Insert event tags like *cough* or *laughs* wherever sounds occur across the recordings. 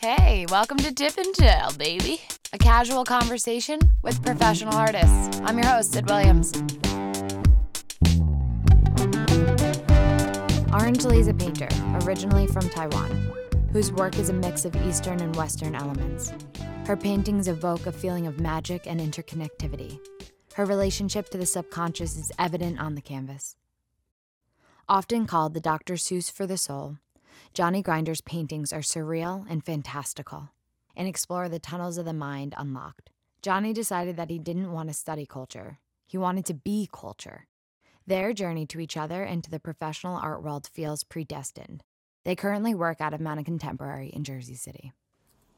Hey, welcome to Tip and Tell, baby. A casual conversation with professional artists. I'm your host, Sid Williams. Orange Lee is a painter, originally from Taiwan, whose work is a mix of Eastern and Western elements. Her paintings evoke a feeling of magic and interconnectivity. Her relationship to the subconscious is evident on the canvas. Often called the Dr. Seuss for the soul, Johnny Grinder's paintings are surreal and fantastical and explore the tunnels of the mind unlocked. Johnny decided that he didn't want to study culture, he wanted to be culture. Their journey to each other and to the professional art world feels predestined. They currently work out of Mana Contemporary in Jersey City.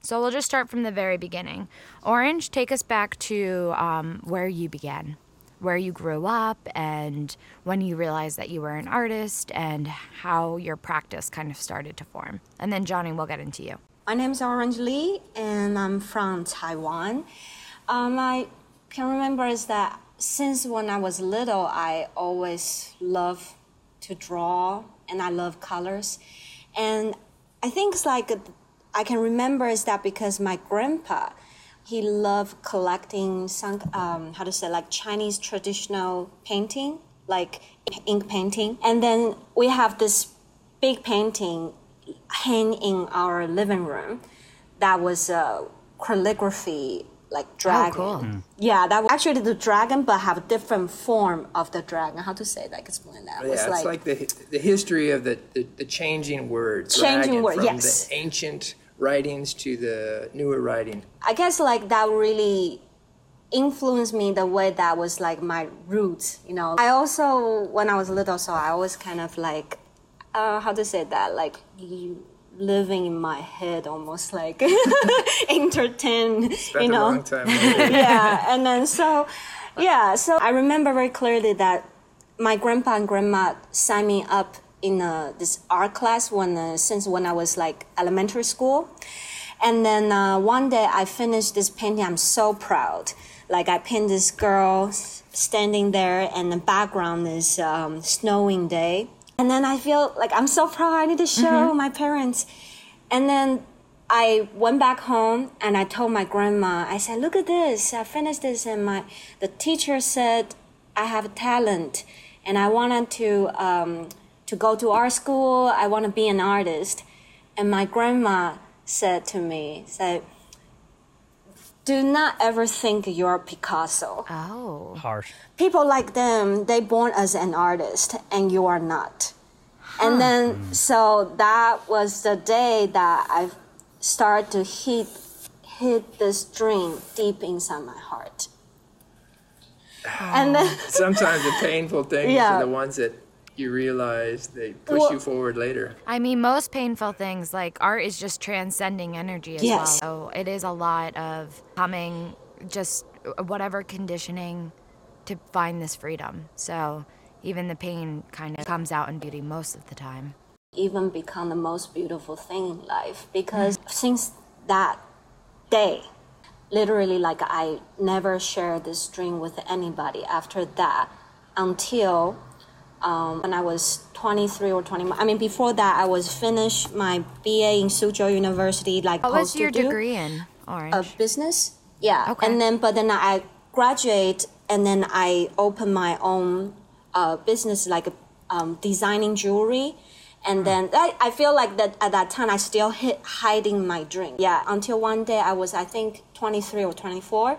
So we'll just start from the very beginning. Orange, take us back to um, where you began, where you grew up, and when you realized that you were an artist, and how your practice kind of started to form. And then, Johnny, we'll get into you. My name is Orange Lee, and I'm from Taiwan. Um, I can remember is that since when I was little, I always loved to draw, and I love colors. And I think it's like I can remember is that because my grandpa, he loved collecting some um, how to say like Chinese traditional painting, like ink painting, and then we have this big painting hang in our living room that was a calligraphy like dragon. cool. Yeah, that was actually the dragon, but have a different form of the dragon. How to say that? Explain that. Yeah, it's like, the the history of the, the, the changing word. Changing dragon, word, from yes. the ancient writings to the newer writing. I guess like that really influenced me the way that was like my roots, you know. I also when I was little, so I was kind of like uh, how to say that like you living in my head almost like *laughs* entertain you a know long time. *laughs* yeah and then so yeah so i remember very clearly that my grandpa and grandma signed me up in uh, this art class when uh, since when i was like elementary school. And then uh, one day i finished this painting. I'm so proud. Like i painted this girl standing there and the background is um, snowing day. And then i feel like i'm so proud. I need to show my parents. And then I went back home and I told my grandma, I said, look at this, I finished this and my, the teacher said I have talent and I wanted to, um, to go to art school, I want to be an artist. And my grandma said to me, said, do not ever think you're Picasso. Oh. Harsh. People like them, they born as an artist and you are not. And then, so that was the day that I started to hit, hit this dream deep inside my heart. And oh. then, *laughs* Sometimes the painful things Yeah. are the ones that you realize they push Well- you forward later. I mean, most painful things, like art, is just transcending energy as Yes. well. So it is a lot of coming, just whatever conditioning to find this freedom. So even the pain kind of comes out in beauty most of the time. even become the most beautiful thing in life because since that day literally like i never shared this dream with anybody after that until um, when i was 23 or 20 i mean before that i was finished my ba in Soochow University like What was your degree in, Orange? of business. Yeah. Okay. And then, but then I graduate, and then I open my own uh, business, like um, designing jewelry. And then I, I feel like that at that time I still hid, hiding my dream. Yeah. Until one day I was I think 23 or 24,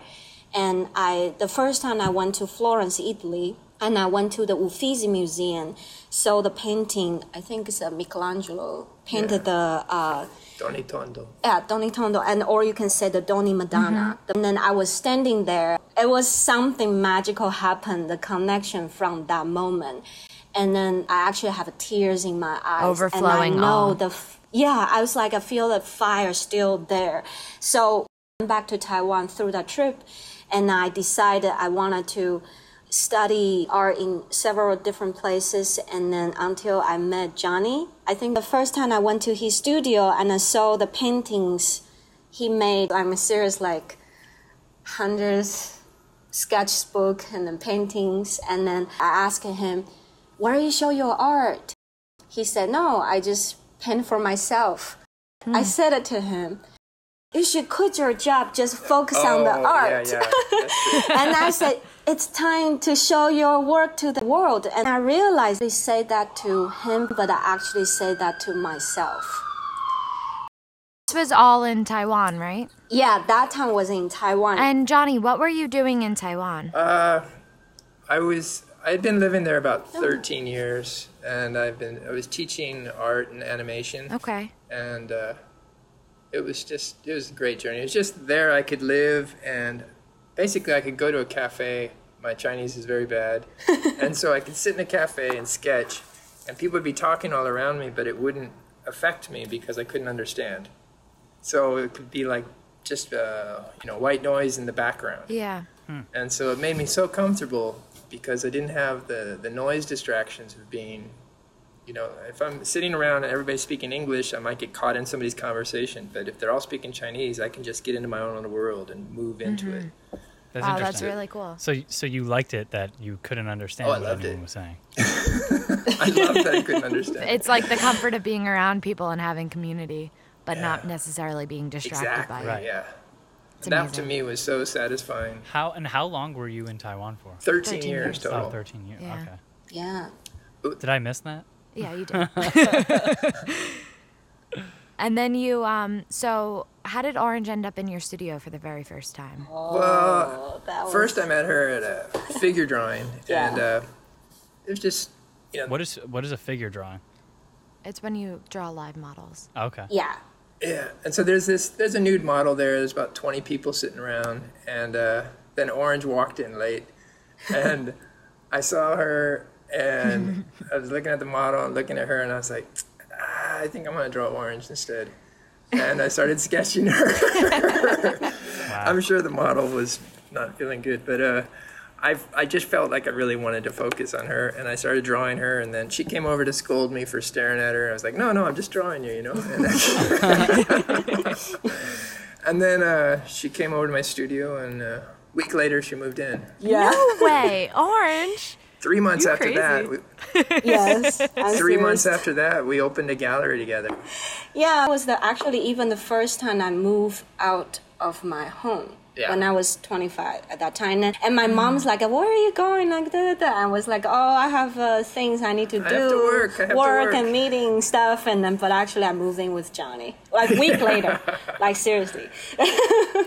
and I the first time I went to Florence, Italy, and I went to the Uffizi Museum. So the painting, I think it's a Michelangelo painted the. Uh, Tony Tondo. yeah, Doni Tondo, and or you can say the Doni Madonna. And then I was standing there. It was something magical happened. The connection from that moment, and then I actually have tears in my eyes. Overflowing And I know awe. the f- yeah. I was like I feel the fire still there. So I went back to Taiwan through that trip, and I decided I wanted to study art in several different places and then until I met Johnny. I think the first time I went to his studio and I saw the paintings he made, I'm serious like hundreds sketchbook and then paintings and then I asked him, Where do you show your art? He said, No, I just paint for myself. Hmm. I said it to him. You should quit your job, just focus on oh, the Oh, art. Yeah, yeah. *laughs* And I said, it's time to show your work to the world. And I realized I say that to him, but I actually say that to myself. This was all in Taiwan, right? Yeah, that time was in Taiwan. And Johnny, what were you doing in Taiwan? Uh, I was I had been living there about 13 years, and I've been I was teaching art and animation, Okay. and uh, it was just it was a great journey. It was just there I could live, and basically I could go to a cafe. My Chinese is very bad, *laughs* and so I could sit in a cafe and sketch, and people would be talking all around me, but it wouldn't affect me because I couldn't understand. So it could be like just uh, you know white noise in the background. Yeah. And so it made me so comfortable because I didn't have the, the noise distractions of being, you know, if I'm sitting around and everybody's speaking English, I might get caught in somebody's conversation. But if they're all speaking Chinese, I can just get into my own little world and move into it. That's wow, interesting. that's really cool. So, so you liked it that you couldn't understand Oh, what loved anyone it. was saying. *laughs* I love that I couldn't understand. It's like the comfort of being around people and having community, but not necessarily being distracted exactly, by it. Right. yeah. It's that amazing. to me was so satisfying. How and how long were you in Taiwan for? 13, 13 years years. total. Oh, 13 years. Yeah. Okay. yeah. Did I miss that? Yeah, you *laughs* did. *laughs* and then you, um, so how did Orange end up in your studio for the very first time? Well, that was- first I met her at a figure drawing, Yeah. and uh, it was just, you know, What is what is a figure drawing? It's when you draw live models. Okay. Yeah. Yeah, and so there's this there's a nude model there. There's about 20 people sitting around, and uh, then Orange walked in late, and I saw her, and *laughs* I was looking at the model and looking at her, and I was like, ah, I think I'm gonna draw Orange instead, and I started sketching her. *laughs* I'm sure the model was not feeling good, but uh, I I just felt like I really wanted to focus on her, and I started drawing her, and then she came over to scold me for staring at her. I was like, no, no, I'm just drawing you, you know. And, *laughs* and then uh, she came over to my studio, and uh, a week later she moved in. Yeah. No way, Orange. Three months You're after that, we, *laughs* yes. I'm three serious. months after that, we opened a gallery together. Yeah, it was the actually even the first time I moved out of my home. Yeah. When I was 25 at that time, and, and my mom's like, "Where are you going?" Like that. that. I was like, "Oh, I have uh, things I need to do, have to work, I have to work." and meeting stuff." And then, but actually, I'm moving with Johnny. Like a week *laughs* later, like seriously, *laughs*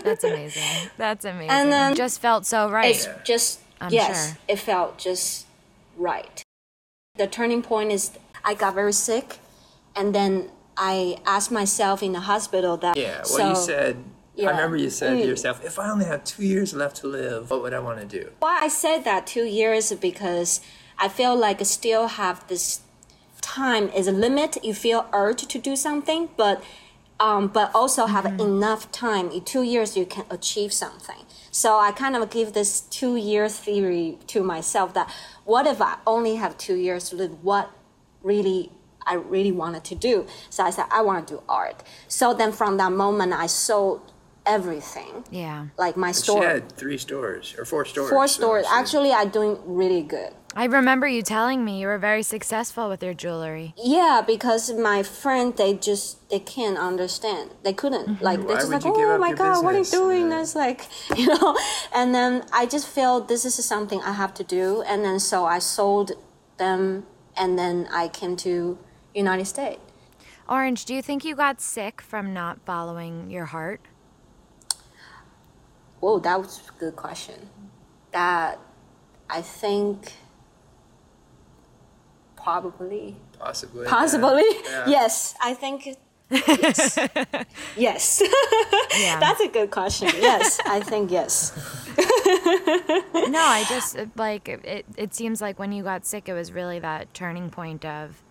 That's amazing. That's amazing. And then- just felt so right. it's just I'm yes, sure. it felt just right. The turning point is I got very sick, and then I asked myself in the hospital that Yeah, well, you said. yeah. I remember you said to Mm. yourself, "If I only have two years left to live, what would I want to do?" Why I said that two years because I feel like I still have this time is a limit. You feel urge to do something, but um, but also have enough time. In two years, you can achieve something. So I kind of give this two year theory to myself that what if I only have two years to live? What really I really wanted to do. So I said I want to do art. So then from that moment, I sold everything, yeah. like my She store. had three stores or four stores. Four stores. she- Actually, I'm doing really good. I remember you telling me you were very successful with your jewelry. Yeah, because my friend they just they can't understand. They couldn't mm-hmm. like they're just like, oh my your god, what are you business?" Uh, doing? Yeah. That's like *laughs* you know. And then I just feel this is something I have to do. And then so I sold them, and then I came to United States. Orange, do you think you got sick from not following your heart? Whoa, that was a good question. That I think probably possibly. possibly Yeah. yes. I think yes. *laughs* yes. Yeah. That's a good question. Yes, I think yes. *laughs* no, I just like it. It seems like when you got sick, it was really that turning point of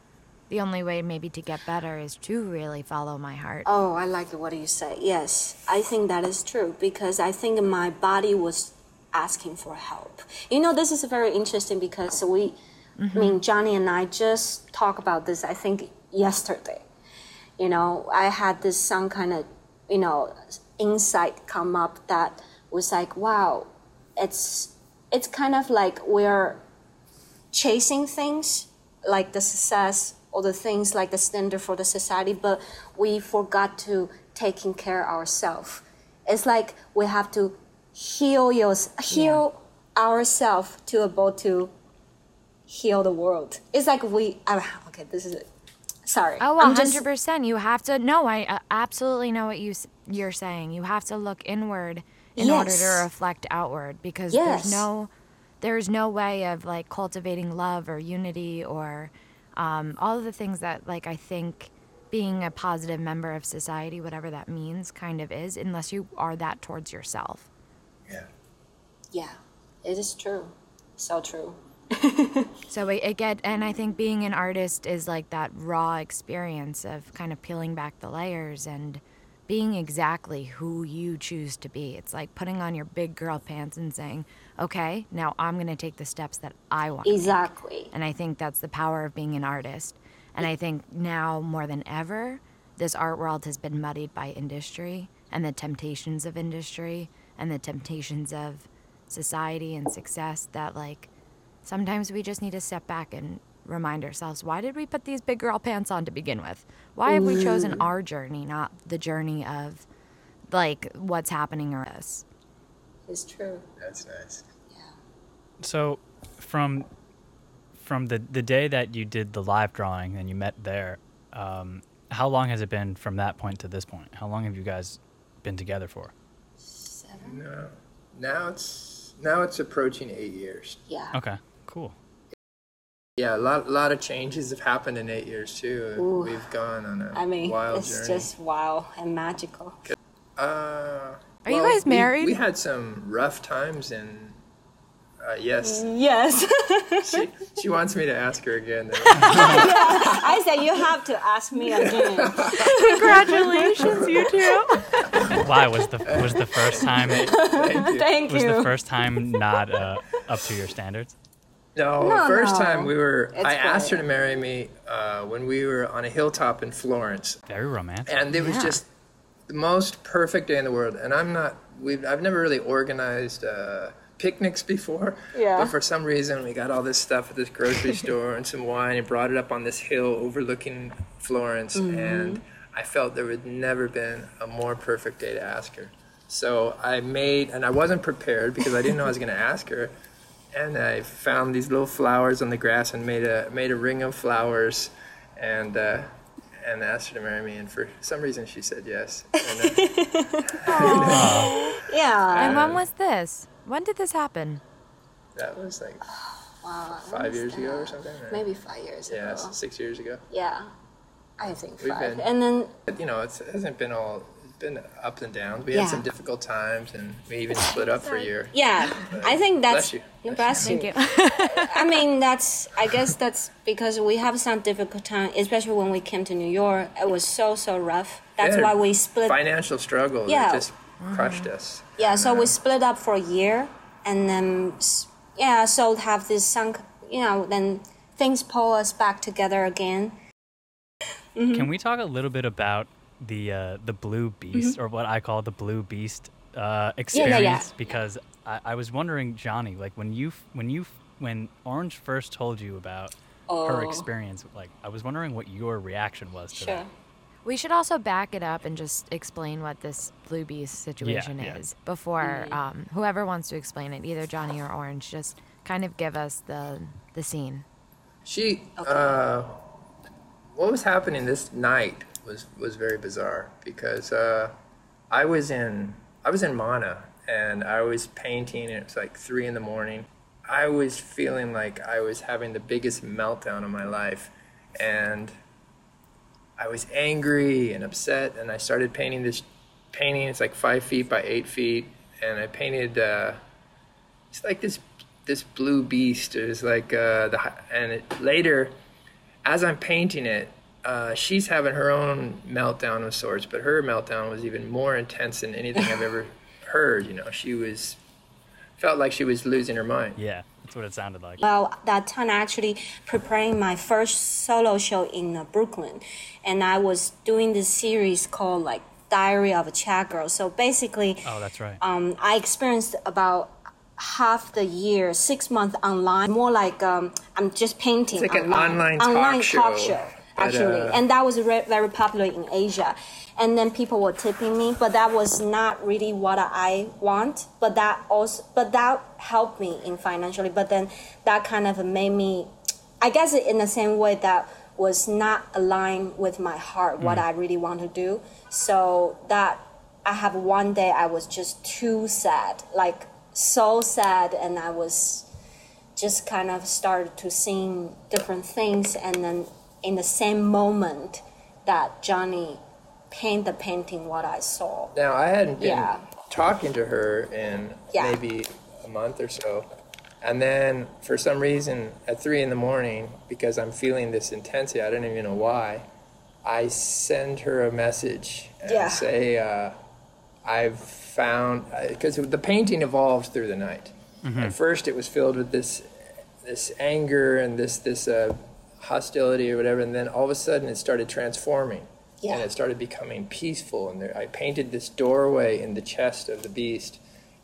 the only way maybe to get better is to really follow my heart. Oh, I like what you say. Yes, I think that is true because I think my body was asking for help. You know, this is very interesting because we, I mean, mm-hmm. Johnny and I just talked about this, I think, yesterday. You know, I had this some kind of, you know, insight come up that was like, wow, it's it's kind of like we're chasing things like the success all the things like the standard for the society, but we forgot to taking care ourselves. It's like we have to heal your heal ourselves to able to heal the world. It's like we. Okay, this is it. Sorry. Oh, well, 100%. You have to, no, I uh, absolutely know what you you're saying. You have to look inward in order to reflect outward because Yes. there's no, there's no way of like cultivating love or unity or um, all of the things that like I think being a positive member of society, whatever that means, kind of is, unless you are that towards yourself. Yeah. Yeah, it is true. So true. *laughs* So it, it get, and I think being an artist is like that raw experience of kind of peeling back the layers and being exactly who you choose to be. It's like putting on your big girl pants and saying, "Okay, now I'm going to take the steps that I want." to make." Exactly. And I think that's the power of being an artist. And I think now more than ever, this art world has been muddied by industry and the temptations of industry and the temptations of society and success that like sometimes we just need to step back and remind ourselves why did we put these big girl pants on to begin with? Why have we chosen our journey, not the journey of like what's happening around us? It's true. That's nice. Yeah. So, from from the the day that you did the live drawing and you met there, um, how long has it been from that point to this point? How long have you guys been together for? Seven. No. Now it's now it's approaching eight years. Yeah. Okay, cool. Yeah, a lot, lot of changes have happened in eight years too. Ooh. We've gone on a I mean, wild it's journey. just wow and magical. Uh, Are you guys married? We, had some rough times, and uh, yes, Yes. she, she wants me to ask her again. *laughs* yeah, I said you have to ask me again. Congratulations, you two. Why was the was the first time Thank you. Thank was the first time not uh, up to your standards? No, No, the first no. time we were, It's I asked her to marry me uh, when we were on a hilltop in Florence, Very romantic. and it was just the most perfect day in the world. And I'm not, we've, I've never really organized uh, picnics before, Yeah. but for some reason we got all this stuff at this grocery *laughs* store and some wine and brought it up on this hill overlooking Florence, Mm-hmm. and I felt there would never been a more perfect day to ask her. So I made, and I wasn't prepared because I didn't know I was going to ask her. And I found these little flowers on the grass and made a made a ring of flowers, and uh, and asked her to marry me. And for some reason, she said yes. And, uh, *laughs* Yeah. And when was this? When did this happen? that was like Wow. five years ago or something. or- Maybe five years yeah, ago. s- six years ago. Yeah. I think We've five. been- And then you know, it's, it hasn't been all. It's been up and down. We Yeah. had some difficult times, and we even split up for a year. yeah, I think that's Bless you. Yeah, bless you. Thank you. *laughs* I mean, that's. I guess that's because we have some difficult time, especially when we came to New York. It was so so rough. That's Yeah, why we split. Financial struggle Yeah. that just crushed us. Yeah, so we split up for a year, and then yeah, so have this sunk. You know, then things pull us back together again. Mm-hmm. Can we talk a little bit about the uh, the blue beast, or what I call the blue beast uh, experience? Mm-hmm. yeah. Because I, I was wondering, Johnny, like when you when you when Orange first told you about her Oh. experience, like I was wondering what your reaction was to Sure. that. We should also back it up and just explain what this Blue Beast situation yeah. is before Mm-hmm. um, whoever wants to explain it, either Johnny or Orange, just kind of give us the the scene. She, uh, what was happening this night was was very bizarre because uh, I was in I was in Mana and I was painting and it was like three in the morning. I was feeling like I was having the biggest meltdown of my life, and I was angry and upset. And I started painting this painting. It's like five feet by eight feet, and I painted. Uh, it's like this this blue beast is like uh, the and it, later as I'm painting it, uh, she's having her own meltdown of sorts, but her meltdown was even more intense than anything I've ever *laughs* heard. You know, she was felt like she was losing her mind. Yeah, that's what it sounded like. Well, that time I actually preparing my first solo show in uh, Brooklyn, and I was doing this series called like Diary of a Chat Girl. So basically, Oh, that's right. um, I experienced about half the year, six months online, more like um, I'm just painting It's like an online, online talk talk show. show. Actually, uh, and that was re- very popular in Asia. And then people were tipping me, but that was not really what I want. But that also, but that helped me in financially. But then that kind of made me, I guess, in the same way that was not aligned with my heart, what I really want to do. So that I have one day I was just too sad, like so sad, and I was just kind of started to sing different things, and then in the same moment that Johnny paint the painting, what I saw. Now I hadn't been Yeah. talking to her in Yeah. maybe a month or so, and then for some reason at three in the morning, because I'm feeling this intensity, I don't even know why, I send her a message and Yeah. say uh, I've found because the painting evolved through the night. At first, it was filled with this this anger and this this uh, hostility or whatever, and then all of a sudden it started transforming Yeah. and it started becoming peaceful. And there, I painted this doorway in the chest of the beast,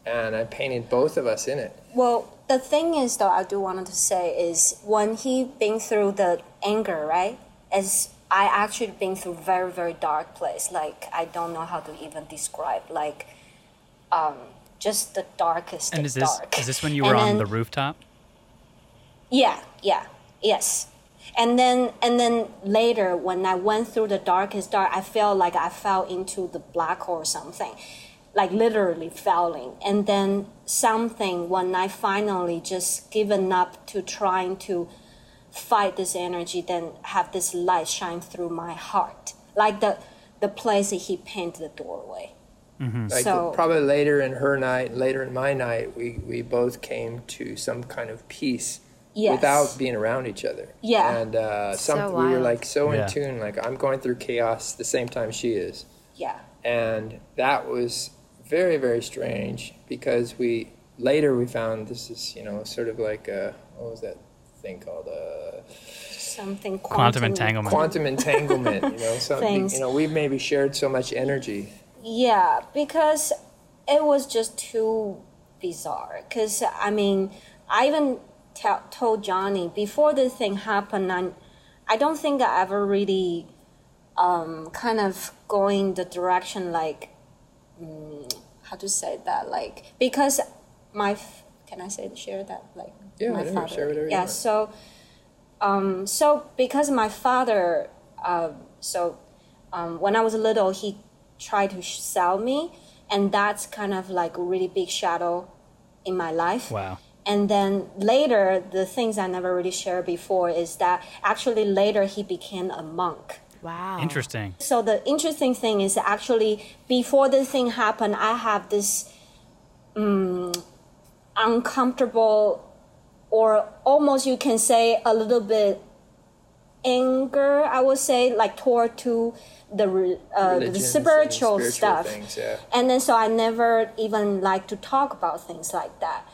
and I painted both of us in it. Well, the thing is, though, I do wanted to say is when he been through the anger, right? As I actually been through very very dark place. Like I don't know how to even describe. Like, um, just the darkest. And is this dark. is this when you And were on then- the rooftop? Yeah, yeah, yes. And then and then later when I went through the darkest dark, I felt like I fell into the black hole or something. Like literally falling. And then something when I finally just given up to trying to fight this energy, then have this light shine through my heart. Like the the place that he painted the doorway. Mm-hmm. Like So- probably later in her night, later in my night, we, we both came to some kind of peace Yes. without being around each other. Yeah. And uh, some, So we were like so Yeah. in tune. Like I'm going through chaos the same time she is. Yeah. and that was very very strange because we later we found this is you know sort of like a, what was that thing called uh, Something Quantum entanglement. quantum entanglement you know *laughs* so Things. you know we've maybe shared so much energy Yeah, because it was just too bizarre. Because, I mean, I even tell, told Johnny before this thing happened, I, I don't think I ever really um, kind of going the direction like, mm, how to say that? Like, because my, can I say, share that? Like, Yeah, my whatever, father. share whatever you yeah, want. so, um, so because my father, uh, so um, when I was little, he tried to sell me, and that's kind of like a really big shadow in my life. Wow. And then later, the things I never really shared before is that actually later he became a monk. Wow. Interesting. So the interesting thing is actually before this thing happened, I have this um, uncomfortable, or almost you can say a little bit anger. I would say like toward to the uh, the spiritual, spiritual stuff. things, yeah. And then so I never even like to talk about things like that.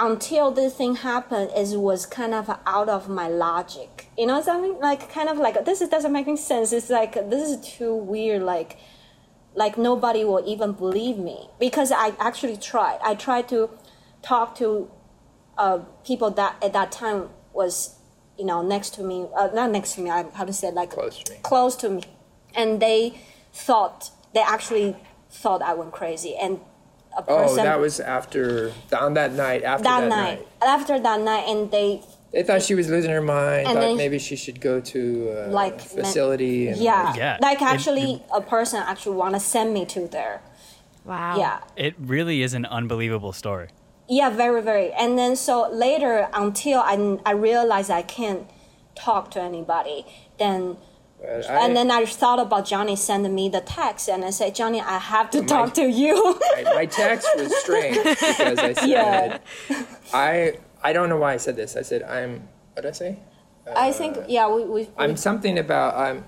Until this thing happened, it was kind of out of my logic. You know something like kind of like this doesn't make any sense. It's like this is too weird. Like like nobody will even believe me because I actually tried. I tried to talk to uh, people that at that time was you know next to me, uh, not next to me. I, how to say like Close to me. close to me, and they thought they actually thought I went crazy and. A oh that was after on that night after that, that, night. night. After that night, and they they thought she was losing her mind And thought then- maybe she should go to a Like, facility and yeah, Yeah, like it- actually a person actually want to send me to there. Wow. Yeah, It really is an unbelievable story. Yeah, very, very. And then so later, until I, I realized I can't talk to anybody, then But I- and then I thought about Johnny sending me the text, and I said, Johnny, I have to My- talk to you. my, my text was strange because I *laughs* said Yeah. I I don't know why I said this. I said I'm what did I say? I think uh, yeah, we we, we I'm something about I'm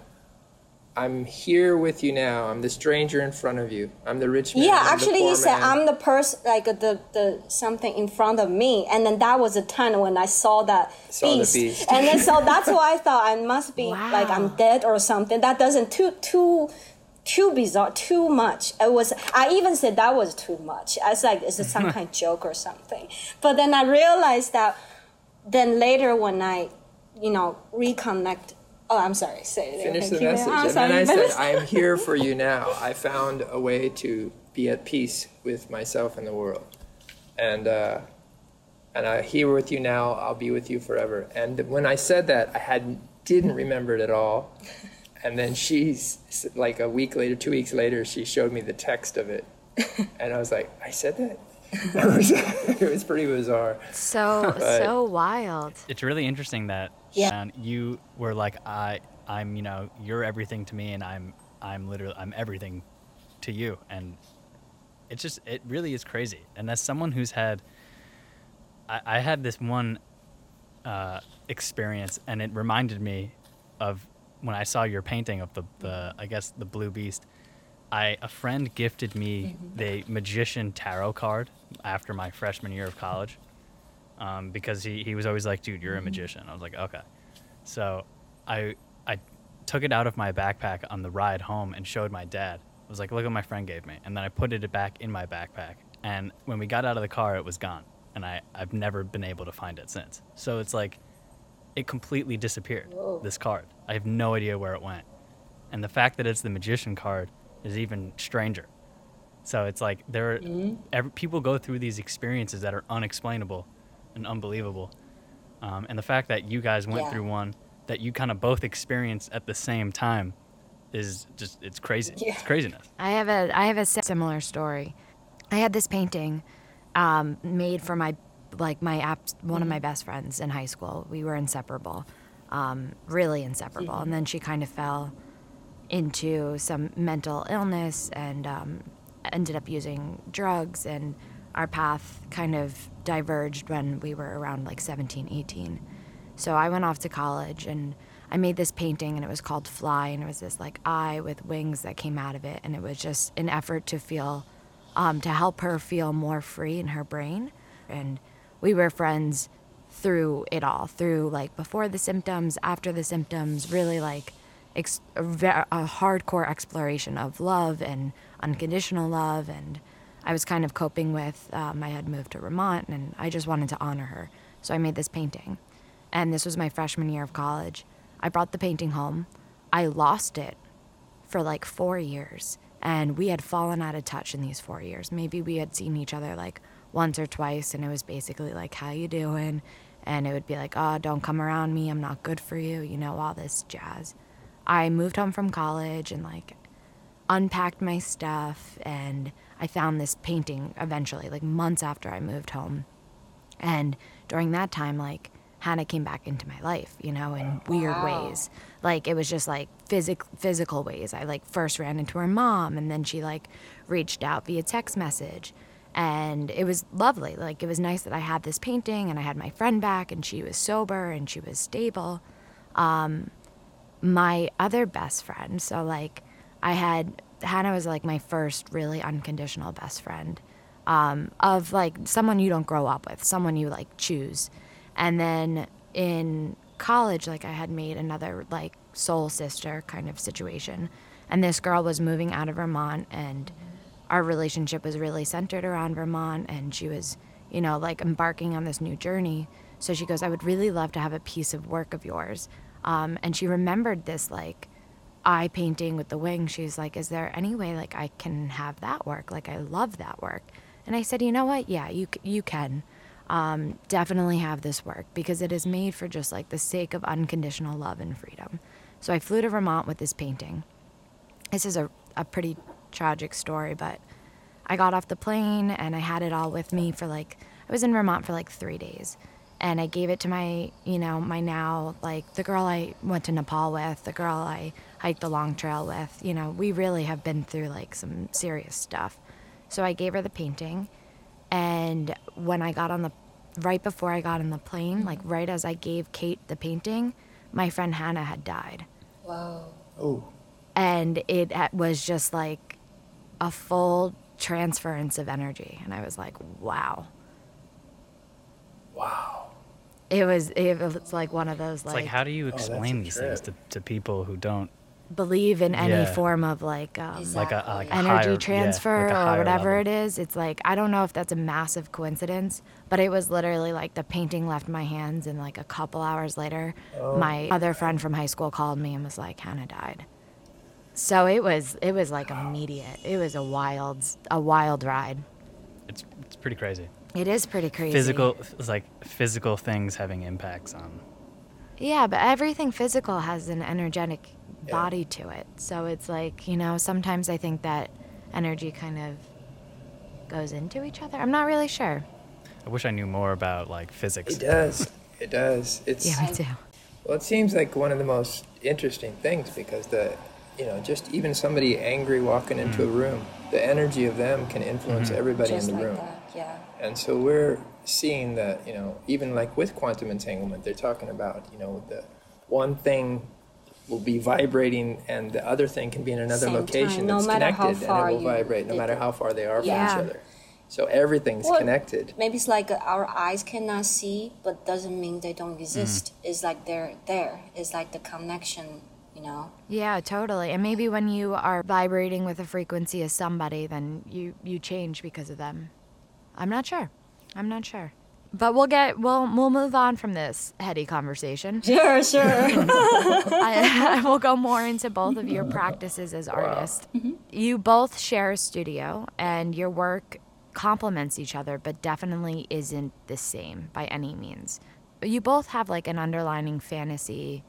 I'm here with you now. I'm the stranger in front of you. I'm the rich man. yeah. I'm Actually, he said man. I'm the person like the the something in front of me, and then that was the time when I saw that Saw the beast. beast. and then so that's *laughs* why I thought I must be like I'm dead or something. That doesn't too too. Too bizarre, too much. It was. I even said that was too much. I was like, "Is it some *laughs* kind of joke or something?" But then I realized that. Then later, when I, you know, reconnect Oh, I'm sorry. Say it. Finish the message. I'm and then I said, *laughs* I am here for you now. I found a way to be at peace with myself and the world. And, uh, and I'm here with you now. I'll be with you forever. And when I said that, I had, didn't remember it at all. And then she's like a week later, two weeks later, she showed me the text of it. *laughs* And I was like, I said that? *laughs* it, was, it was pretty bizarre. So so wild. It's really interesting that Yeah. and you were like I I'm you know you're everything to me and I'm I'm literally I'm everything to you and it's just it really is crazy and as someone who's had I, I had this one uh, experience and it reminded me of when I saw your painting of the, the I guess the blue beast I a friend gifted me the magician tarot card after my freshman year of college um, because he, he was always like, dude, you're a magician. I was like, okay. So I I took it out of my backpack on the ride home and showed my dad. I was like, look what my friend gave me. And then I put it back in my backpack. And when we got out of the car, it was gone. And I, I've never been able to find it since. So it's like, it completely disappeared, this card. I have no idea where it went. And the fact that it's the magician card is even stranger. So it's like there are every, people go through these experiences that are unexplainable and unbelievable. Um, and the fact that you guys went Yeah. through one that you kind of both experienced at the same time is just it's crazy. Yeah. It's craziness. I have a I have a similar story. I had this painting um, made for my like my abs- one of my best friends in high school. We were inseparable, um, really inseparable. And then she kind of fell into some mental illness and um, ended up using drugs and our path kind of diverged when we were around like 17 18 so i went off to college and i made this painting and it was called fly and it was this like eye with wings that came out of it and it was just an effort to feel um, to help her feel more free in her brain. And we were friends through it all through like before the symptoms after the symptoms really like ex- a, hardcore exploration of love and unconditional love and i was kind of coping with um, i had moved to vermont and i just wanted to honor her. So i made this painting. And this was my freshman year of college. I brought the painting home. I lost it for like four years and we had fallen out of touch in these four years. Maybe we had seen each other like once or twice and it was basically like how you doing? And it would be like oh don't come around me. I'm not good for you. You know all this jazz i moved home from college and like unpacked my stuff and i found this painting eventually like months after i moved home and during that time, like Hannah came back into my life, you know, in weird ways. Like it was just like physic physical ways. I like first ran into her mom and then she like reached out via text message. And it was lovely. Like it was nice that I had this painting and I had my friend back and she was sober and she was stable. Um, my other best friend, so like I had Hannah was like my first really unconditional best friend um, of like someone you don't grow up with, someone you like choose. And then in college, like I had made another like soul sister kind of situation. And this girl was moving out of Vermont and our relationship was really centered around Vermont and she was, you know, like embarking on this new journey. So she goes, I would really love to have a piece of work of yours. Um, and she remembered this like eye painting with the wing. She's like, Is there any way like I can have that work? Like I love that work. And I said, You know what? Yeah, you you can. Um, definitely have this work because it is made for just like the sake of unconditional love and freedom. So I flew to Vermont with this painting. This is a, a pretty tragic story, but I got off the plane and I had it all with me for like, I was in Vermont for like three days. And I gave it to my, you know, my now, like the girl I went to Nepal with, the girl I hiked the long trail with. You know, we really have been through like some serious stuff. So I gave her the painting. And when I got on the, right before I got on the plane, mm-hmm. like right as I gave Kate the painting, my friend Hannah had died Wow. Oh, and it uh, was just like a full transference of energy and i was like wow wow. It was it was like one of those It's like, like how do you explain a these things to, to people who don't believe in any Yeah. form of like um, like a, Exactly. like a energy higher- yeah, transfer like a or whatever level. it is. It's like I don't know if that's a massive coincidence, but it was literally like the painting left my hands, and like a couple hours later, Oh. my other friend from high school called me and was like, "Hannah died." So it was it was like immediate. It was a wild a wild ride. It's it's pretty crazy. It is pretty crazy. Physical, it's like physical things having impacts on. Yeah, but everything physical has an energetic Yeah. body to it. So it's like, you know, sometimes I think that energy kind of goes into each other. I'm not really sure. I wish I knew more about like physics. It does. It does. It's Yeah, me too. well, it seems like one of the most interesting things because the, you know, just even somebody angry walking into mm. a room, the energy of them can influence mm-hmm. everybody Just in the like room. that, yeah. And so we're seeing that, you know, even like with quantum entanglement, they're talking about, you know, the one thing will be vibrating and the other thing can be in another Same location time, no that's matter how connected far and it will vibrate no matter how far they are from each other. So everything's Well, connected. Maybe it's like our eyes cannot see, but doesn't mean they don't mm-hmm. exist. It's like they're there. It's like the connection, you know. Yeah, totally. And maybe when you are vibrating with the frequency of somebody, then you you change because of them. I'm not sure. I'm not sure. But we'll get we'll we'll move on from this heady conversation. *laughs* Sure, sure. *laughs* I, I will go more into both of your practices as artists. Mm-hmm. You both share a studio, and your work complements each other, but definitely isn't the same by any means. You both have like an underlining fantasy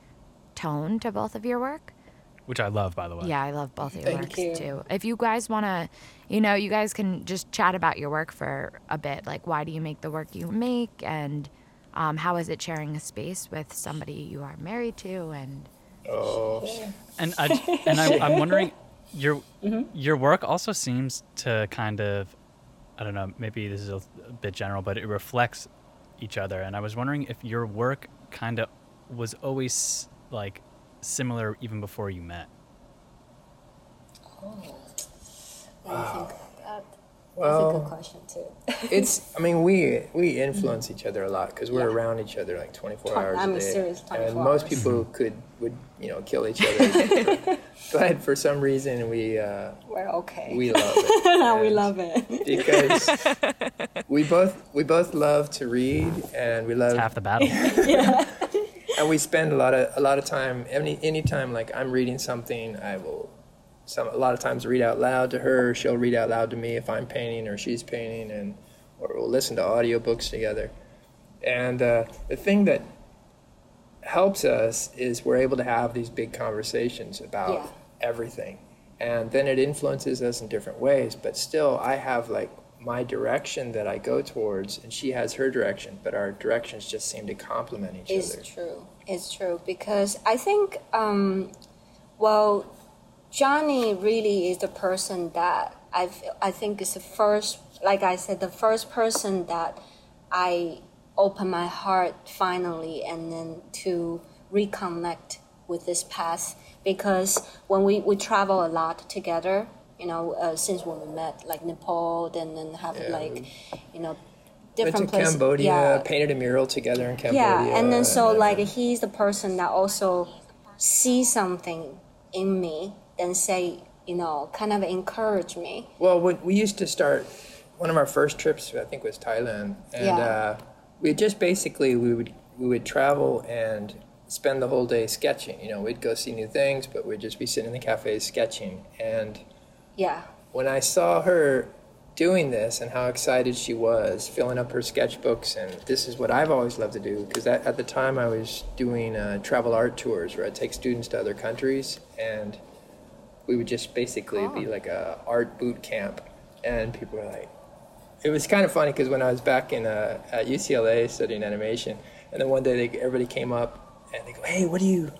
tone to both of your work. Which I love, by the way. Yeah, I love both of your Thank works you. too. If you guys want to, you know, you guys can just chat about your work for a bit. Like, why do you make the work you make, and um, how is it sharing a space with somebody you are married to, and Oh, And I and I, I'm wondering, your your work also seems to kind of, I don't know, maybe this is a, a bit general, but it reflects each other. And I was wondering if your work kind of was always like similar even before you met. Let me think about that. That's a good question too. *laughs* it's. I mean, we we influence each other a lot because we're Yeah. around each other like 24 Twen- hours I a mean, day. serious and 24 most hours. people *laughs* could would you know kill each other, *laughs* but for some reason we uh, We're okay. we love it. we love it. because we both we both love to read and we love It's half the battle. And we spend a lot of a lot of time any anytime like I'm reading something I will some a lot of times read out loud to her she'll read out loud to me if I'm painting or she's painting and or we'll listen to audiobooks together and uh, the thing that helps us is we're able to have these big conversations about Yeah. everything and then it influences us in different ways but still I have like my direction that I go towards and she has her direction but our directions just seem to complement each It's other true. It's true because I think, um, well, Johnny really is the person that I I think is the first, like I said, the first person that I open my heart finally, and then to reconnect with this path because when we we travel a lot together. You know, uh, since when we met, like Nepal, then then have Yeah, like, you know, Went to places. Cambodia, Yeah, painted a mural together in Cambodia. yeah, and then so and, uh, like he's the person that also sees something in me, then say, you know, kind of encourage me. Well, when we used to start, one of our first trips, I think, was Thailand, and Yeah. uh, we just basically we would we would travel and spend the whole day sketching. You know, we'd go see new things, but we'd just be sitting in the cafes sketching. And Yeah, when I saw her doing this and how excited she was, filling up her sketchbooks, and this is what I've always loved to do because at the time I was doing uh, travel art tours where I'd take students to other countries and we would just basically be like a art boot camp, and people were like, it was kind of funny because when I was back in uh, at UCLA studying animation, and then one day they, everybody came up and they go, "Hey, what do you,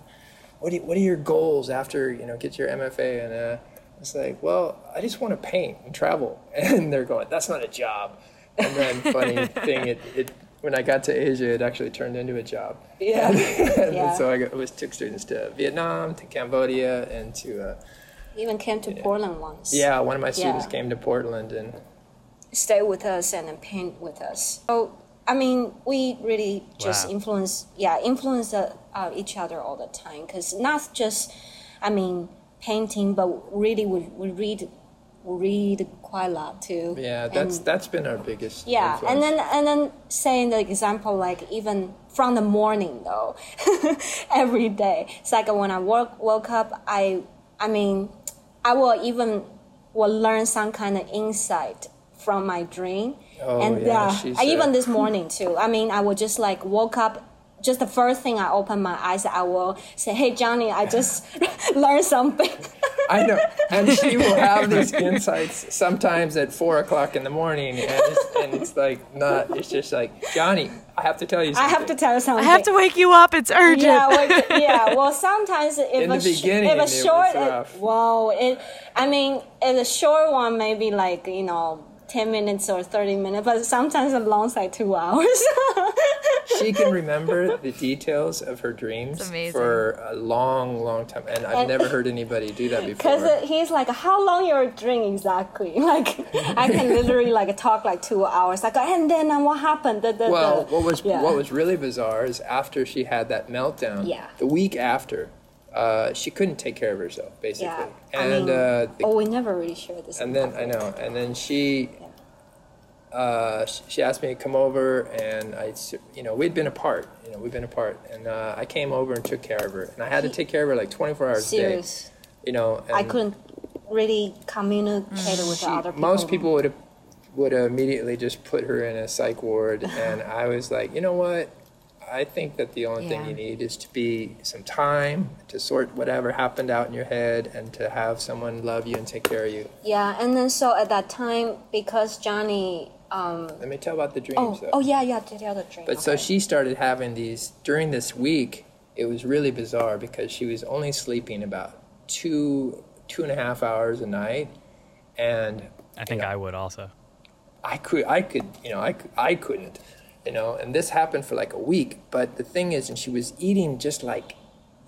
what do you, what are your goals after you know get your MFA?" And uh, I was like, "Well, I just want to paint and travel," *laughs* and they're going, "That's not a job." And then funny *laughs* thing, it, it when I got to Asia, it actually turned into a job. yeah, *laughs* and Yeah. so I got, was took students to Vietnam, to Cambodia, and to uh, even came to Portland once. yeah, one of my students Yeah. came to Portland and stay with us and then paint with us. So I mean, we really just Wow. influence, yeah, influence uh, uh, each other all the time. Because not just I mean, painting, but really we, we read we read quite a lot too. Yeah, that's And- that's been our biggest. yeah, influence. and then and then saying the example like even from the morning though, *laughs* every day. It's like when I woke woke up, I I mean, I will even will learn some kind of insight from my dream. Oh, and yeah, uh, even this *laughs* morning too. I mean, I will just like woke up. Just the first thing I open my eyes, I will say, "Hey, Johnny, I just *laughs* learned something." I know, and she will *laughs* have these insights sometimes at four o'clock in the morning, and it's, and it's like not. It's just like Johnny, I have to tell you. Something. I have to tell you something. I have to wake you up. It's urgent. Yeah, like, *laughs* yeah. Well, sometimes if In a the sh- beginning, if a it was short, rough. whoa, it. I mean, if a short one, maybe like you know, ten minutes or thirty minutes, but sometimes the long's like two hours. *laughs* she can remember the details of her dreams for a long, long time, and I've And- never heard anybody do that *laughs* before. Because he's like, how long your drink exactly? *laughs* Like, I can literally like talk like two hours. Like, and then uh, what happened? The, the, Well, the- what was yeah. what was really bizarre is after she had that meltdown, Yeah. the week after, uh, she couldn't take care of herself, basically. Yeah, I And mean, uh, the- oh, we never really shared this. and then I know, and then she, uh, she asked me to come over, and I, you know, we'd been apart, you know, we'd been apart, and uh, I came over and took care of her, and I had to take care of her like 24 hours a day, serious. you know. And I couldn't really communicate with she- the other people. most people would have would immediately just put her in a psych ward, *laughs* and I was like, you know what? I think that the only thing you need is to be some time to sort whatever happened out in your head, and to have someone love you and take care of you. Yeah, and then so at that time, because Johnny, um, Let me tell about the dreams. oh, though. oh yeah, yeah, tell the other drink. But so she started having these during this week. It was really bizarre because she was only sleeping about two two and a half hours a night, and I think I would also. I could I could you know I, I couldn't you know and this happened for like a week. But the thing is, and she was eating just like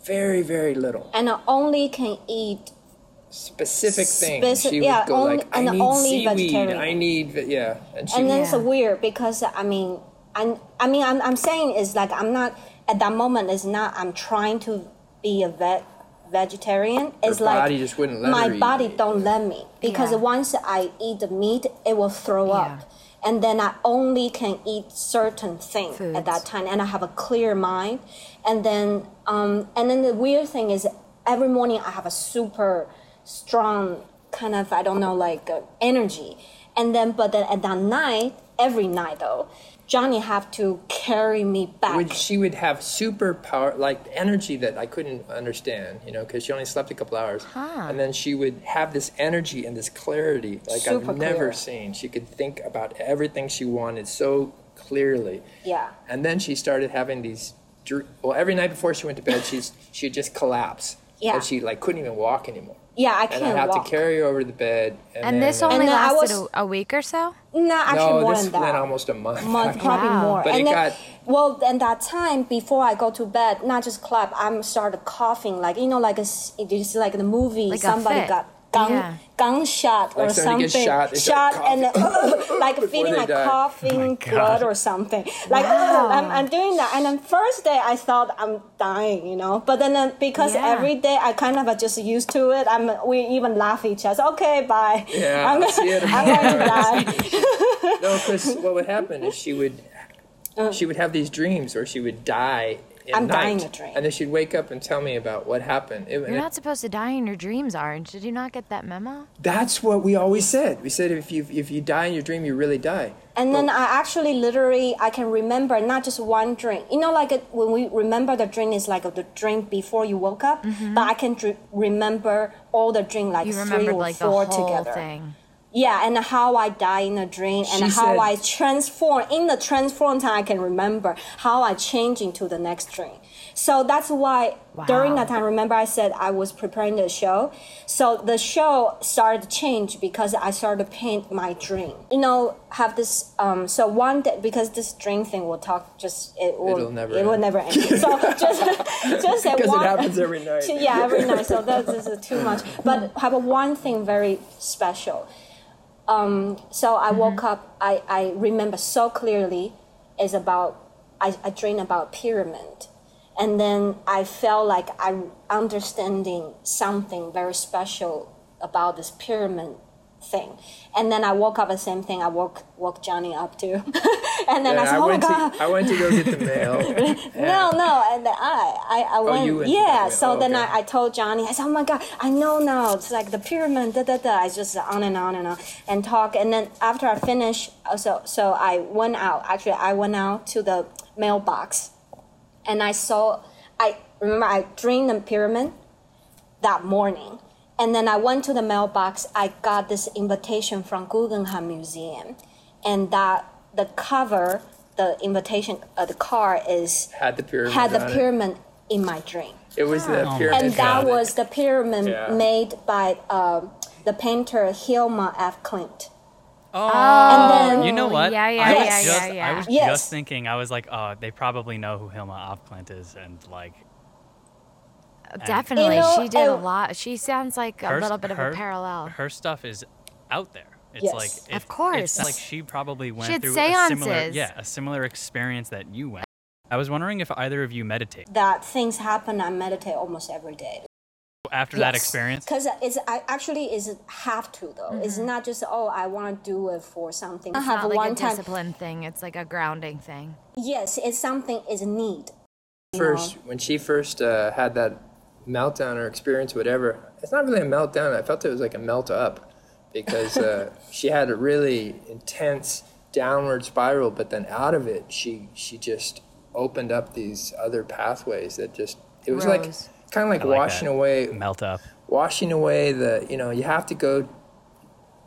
very very little and I only can eat. Specific things. Speci- she would yeah, go only- like I and need only seaweed. vegetarian. I need yeah, and she And then it's weird because I mean, I, I mean, I'm, I'm saying is like I'm not at that moment. It's not I'm trying to be a vet vegetarian. It's like my body just wouldn't let me. my her eat body don't let me because Yeah. once I eat the meat, it will throw Yeah. up. And then I only can eat certain thing Foods. at that time, and I have a clear mind. And then, um, and then the weird thing is, every morning I have a super strong kind of I don't know like uh, energy, and then but then at that night, every night though, Johnny have to carry me back. would she would have superpower like energy that I couldn't understand, you know, because she only slept a couple hours, Huh. and then she would have this energy and this clarity like Super I've never clear. seen. She could think about everything she wanted so clearly, yeah. and then she started having these. dr- Well, every night before she went to bed, she's she'd just collapse, Yeah. and she like couldn't even walk anymore, Yeah, I can't And I'd have walk. to carry her over to the bed, and, And then, this only And lasted was- a, a week or so? No, actually no, more this than that. went almost a month. month, probably Wow. more. But and it then, got- well, and that time before I go to bed, not just clap, I'm started coughing, like you know, like a, s- it is like in the movie, Like somebody fit. got gun, Yeah. gunshot or Like somebody something, gets shot, they start and *laughs* like feeling like die. coughing God. blood or something. Like Wow. I'm, I'm doing that, and then first day I thought I'm dying, you know, but then uh, because Yeah. every day I kind of uh, just used to it, I'm we even laugh at each other. Okay, bye. Yeah, I'm, I'll see you *laughs* I'm going to die. *laughs* No, because what would happen is she would she would have these dreams, or she would die. In Uh. I'm night, dying a dream. and then she'd wake up and tell me about what happened. It- You're it- not supposed to die in your dreams, Orange. Did you not get that memo? that's what we always said. We said if you if you die in your dream, you really die. And then I actually literally I can remember not just one dream. You know, like it, when we remember the dream is like the dream before you woke up, but I can dr- remember all the drink like You three or like the four whole together. thing. Yeah, and how I die in a dream and She how said- I transform in the transform time. I can remember how I change into the next dream. So that's why during that time, remember I said I was preparing the show. So the show started to change because I started to paint my dream. You know, have this. Um, so one day because this dream thing will talk just it will It'll never it will end. never end. *laughs* So just just at Because *laughs* it one happens every *laughs* night. yeah, every night. So that's, this is too much. But have a one thing very special. Um, so I woke up. I, I remember so clearly. Is about I, I dreamed about pyramid, and then I felt like I'm understanding something very special about this pyramid thing. And then I woke up the same thing. I woke woke Johnny up too, *laughs* and then I Yeah, said, I "Oh my went god!" to I went to go get the mail. *laughs* No, no, and then I, I, I went, Oh, went yeah. So Oh, then okay. I, I told Johnny, I said, oh my god, I know now. It's like the pyramid, da da da. I just on and on and on and talk. And then after I finished, uh, so so I went out. Actually, I went out to the mailbox, and I saw. I remember I dreamed the pyramid that morning. And then I went to the mailbox. I got this invitation from Guggenheim Museum, and that the cover, the invitation, uh, the card is Had the pyramid. had the on it. pyramid in my dream, It was the my pyramid. and that was the pyramid Yeah. made by um, the painter Hilma af Klint. Oh, And then- you know what? Yeah, yeah, I was yeah, just, yeah, yeah. I was Yes. just thinking. I was like, oh, they probably know who Hilma af Klint is, and like Definitely, You know, she did a lot. She sounds like a little bit of a parallel. Her stuff is out there. It's Yes. like Of course. It's like she probably went had through a similar, yeah, a similar experience that you went. I was wondering if either of you meditate That things happen. I meditate almost every day. after that experience. Because it's I actually is have to though. It's not just oh I want to do it for something. I It's have not like one a time. discipline thing. It's like a grounding thing. Yes, it's something is need. first know. when she first uh, had that meltdown or experience whatever it's not really a meltdown i felt it was like a melt up because uh, *laughs* she had a really intense downward spiral but then out of it she she just opened up these other pathways that just it was like Rose. kind of like, like washing that. away Melt up. washing away the you know you have to go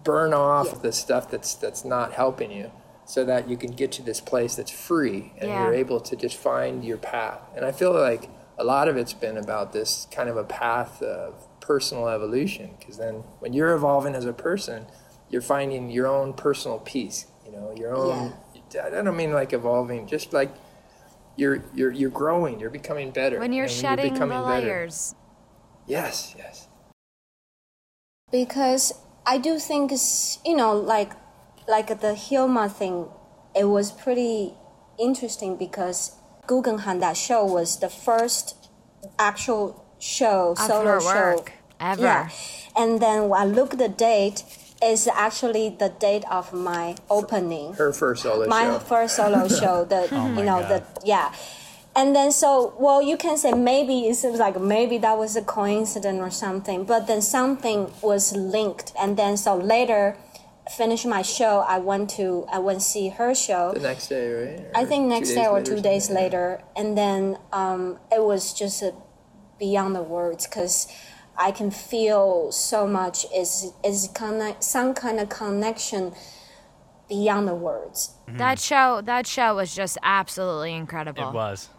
burn off Yeah. the stuff that's that's not helping you so that you can get to this place that's free and Yeah. you're able to just find your path and i feel like a lot of it's been about this kind of a path of personal evolution because then when you're evolving as a person you're finding your own personal peace you know your own i don't mean like evolving just like you're you're you're growing you're becoming better When you're and shedding the becoming better. layers. yes yes because I do think it's you know like like the Hilma thing, it was pretty interesting because Guggenheim that show was the first actual show Of solo show. ever. Yeah, and then when I look at the date is actually the date of my opening. Her first solo my show. first solo *laughs* show the Oh you know God. the yeah. And then so well you can say maybe it seems like maybe that was a coincidence or something but then something was linked. And then so later finish my show i went to i went see her show the next day, right? i think next day or two days something, yeah. later and then um, it was just a, beyond the words because i can feel so much is is connect, some kind of connection beyond the words That show, that show was just absolutely incredible. It was.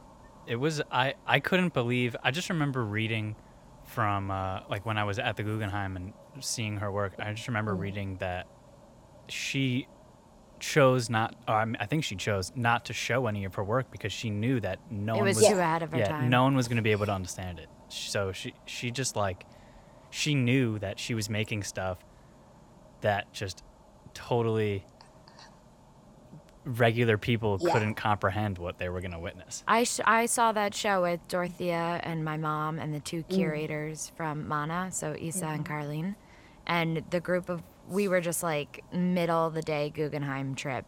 It was. I. I couldn't believe. I just remember reading from uh, like when I was at the Guggenheim and seeing her work. I just remember reading that she chose not. Or I, think she chose not to show any of her work because she knew that no It one was was. too ahead of her yeah, time. no one was going to be able to understand it. So she she just like she knew that she was making stuff that just totally regular people Yeah. couldn't comprehend what they were going to witness. I, sh- I saw that show with Dorothea and my mom and the two Mm. curators from Mana, so Isa and Mm-hmm. Carlene. And the group of, we were just like middle of the day Guggenheim trip.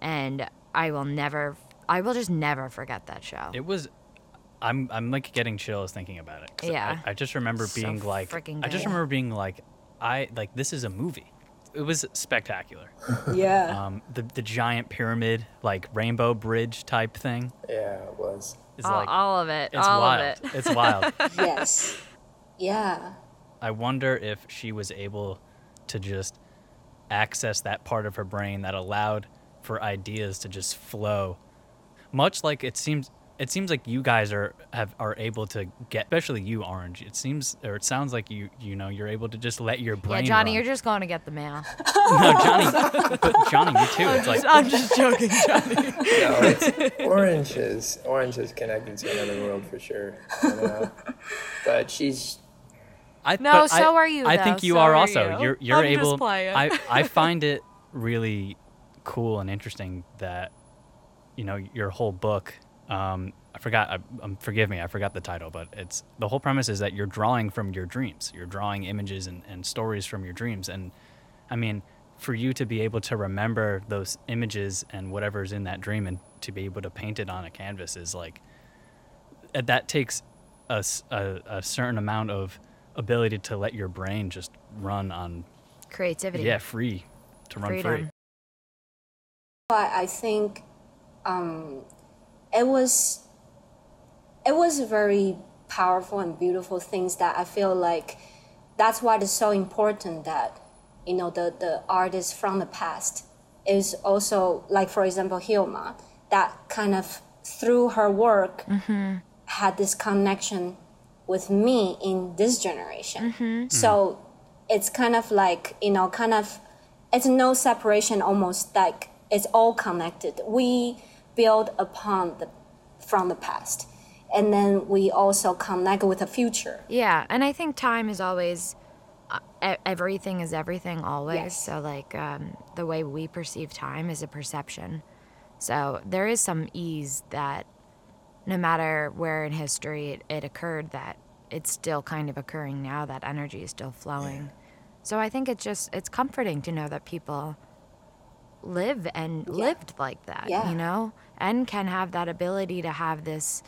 And I will never, I will just never forget that show. It was. I'm I'm like getting chills thinking about it. Yeah. I, I just remember So being like. freaking I just remember being like, I like this is a movie. It was spectacular. *laughs* yeah Um, the the giant pyramid, like rainbow bridge type thing, Yeah, it was. is all, like all of it. it's all wild. of it. It's wild. *laughs* yes yeah I wonder if she was able to just access that part of her brain that allowed for ideas to just flow. Much like it seems it seems like you guys are have are able to get especially you orange. It seems or it sounds like you you know you're able to just let your brain Yeah, brain Johnny, run. you're just going to get the mail. *laughs* No, Johnny. but Johnny, you too. It's like I'm just joking, Johnny. *laughs* No, it's, orange is orange is connected to another world for sure. You know? *laughs* but she's I, No, so I, are you, I though. think you So are are also. you. You're you're I'm able. I I *laughs* find it really cool and interesting that you know your whole book. Um, I forgot. I, um, forgive me. I forgot the title, but it's the whole premise is that you're drawing from your dreams. You're drawing images and, and stories from your dreams. And I mean, for you to be able to remember those images and whatever's in that dream and to be able to paint it on a canvas is like uh, that takes a a certain amount of ability to let your brain just run on Creativity. yeah free to run free. Freedom. But I think um, it was it was very powerful and beautiful things that I feel like that's why it's so important that you know the the artist from the past is also like for example Hilma that kind of through her work had this connection with me in this generation. So it's kind of like you know kind of it's no separation almost like it's all connected we build upon the from the past and then we also connect with the future Yeah, and I think time is always uh, everything is everything always. Yes. So like um, the way we perceive time is a perception. So there is some ease that no matter where in history it, it occurred that it's still kind of occurring now that energy is still flowing. So I think it's just it's comforting to know that people live and lived like that, Yeah. you know, and can have that ability to have this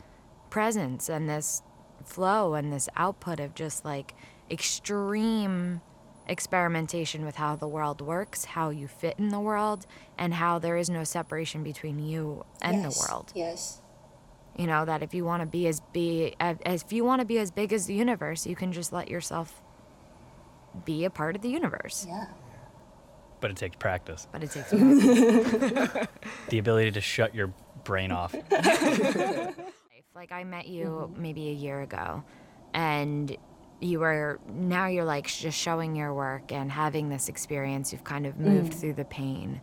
presence and this flow and this output of just like extreme experimentation with how the world works, how you fit in the world, and how there is no separation between you and Yes, the world. yes You know that if you want to be as be as if you want to be as big as the universe, you can just let yourself be a part of the universe. yeah But it takes practice. But it takes *laughs* practice. The ability to shut your brain off. *laughs* Like I met you mm-hmm. maybe a year ago, and you were now you're like just showing your work and having this experience. You've kind of moved mm. through the pain.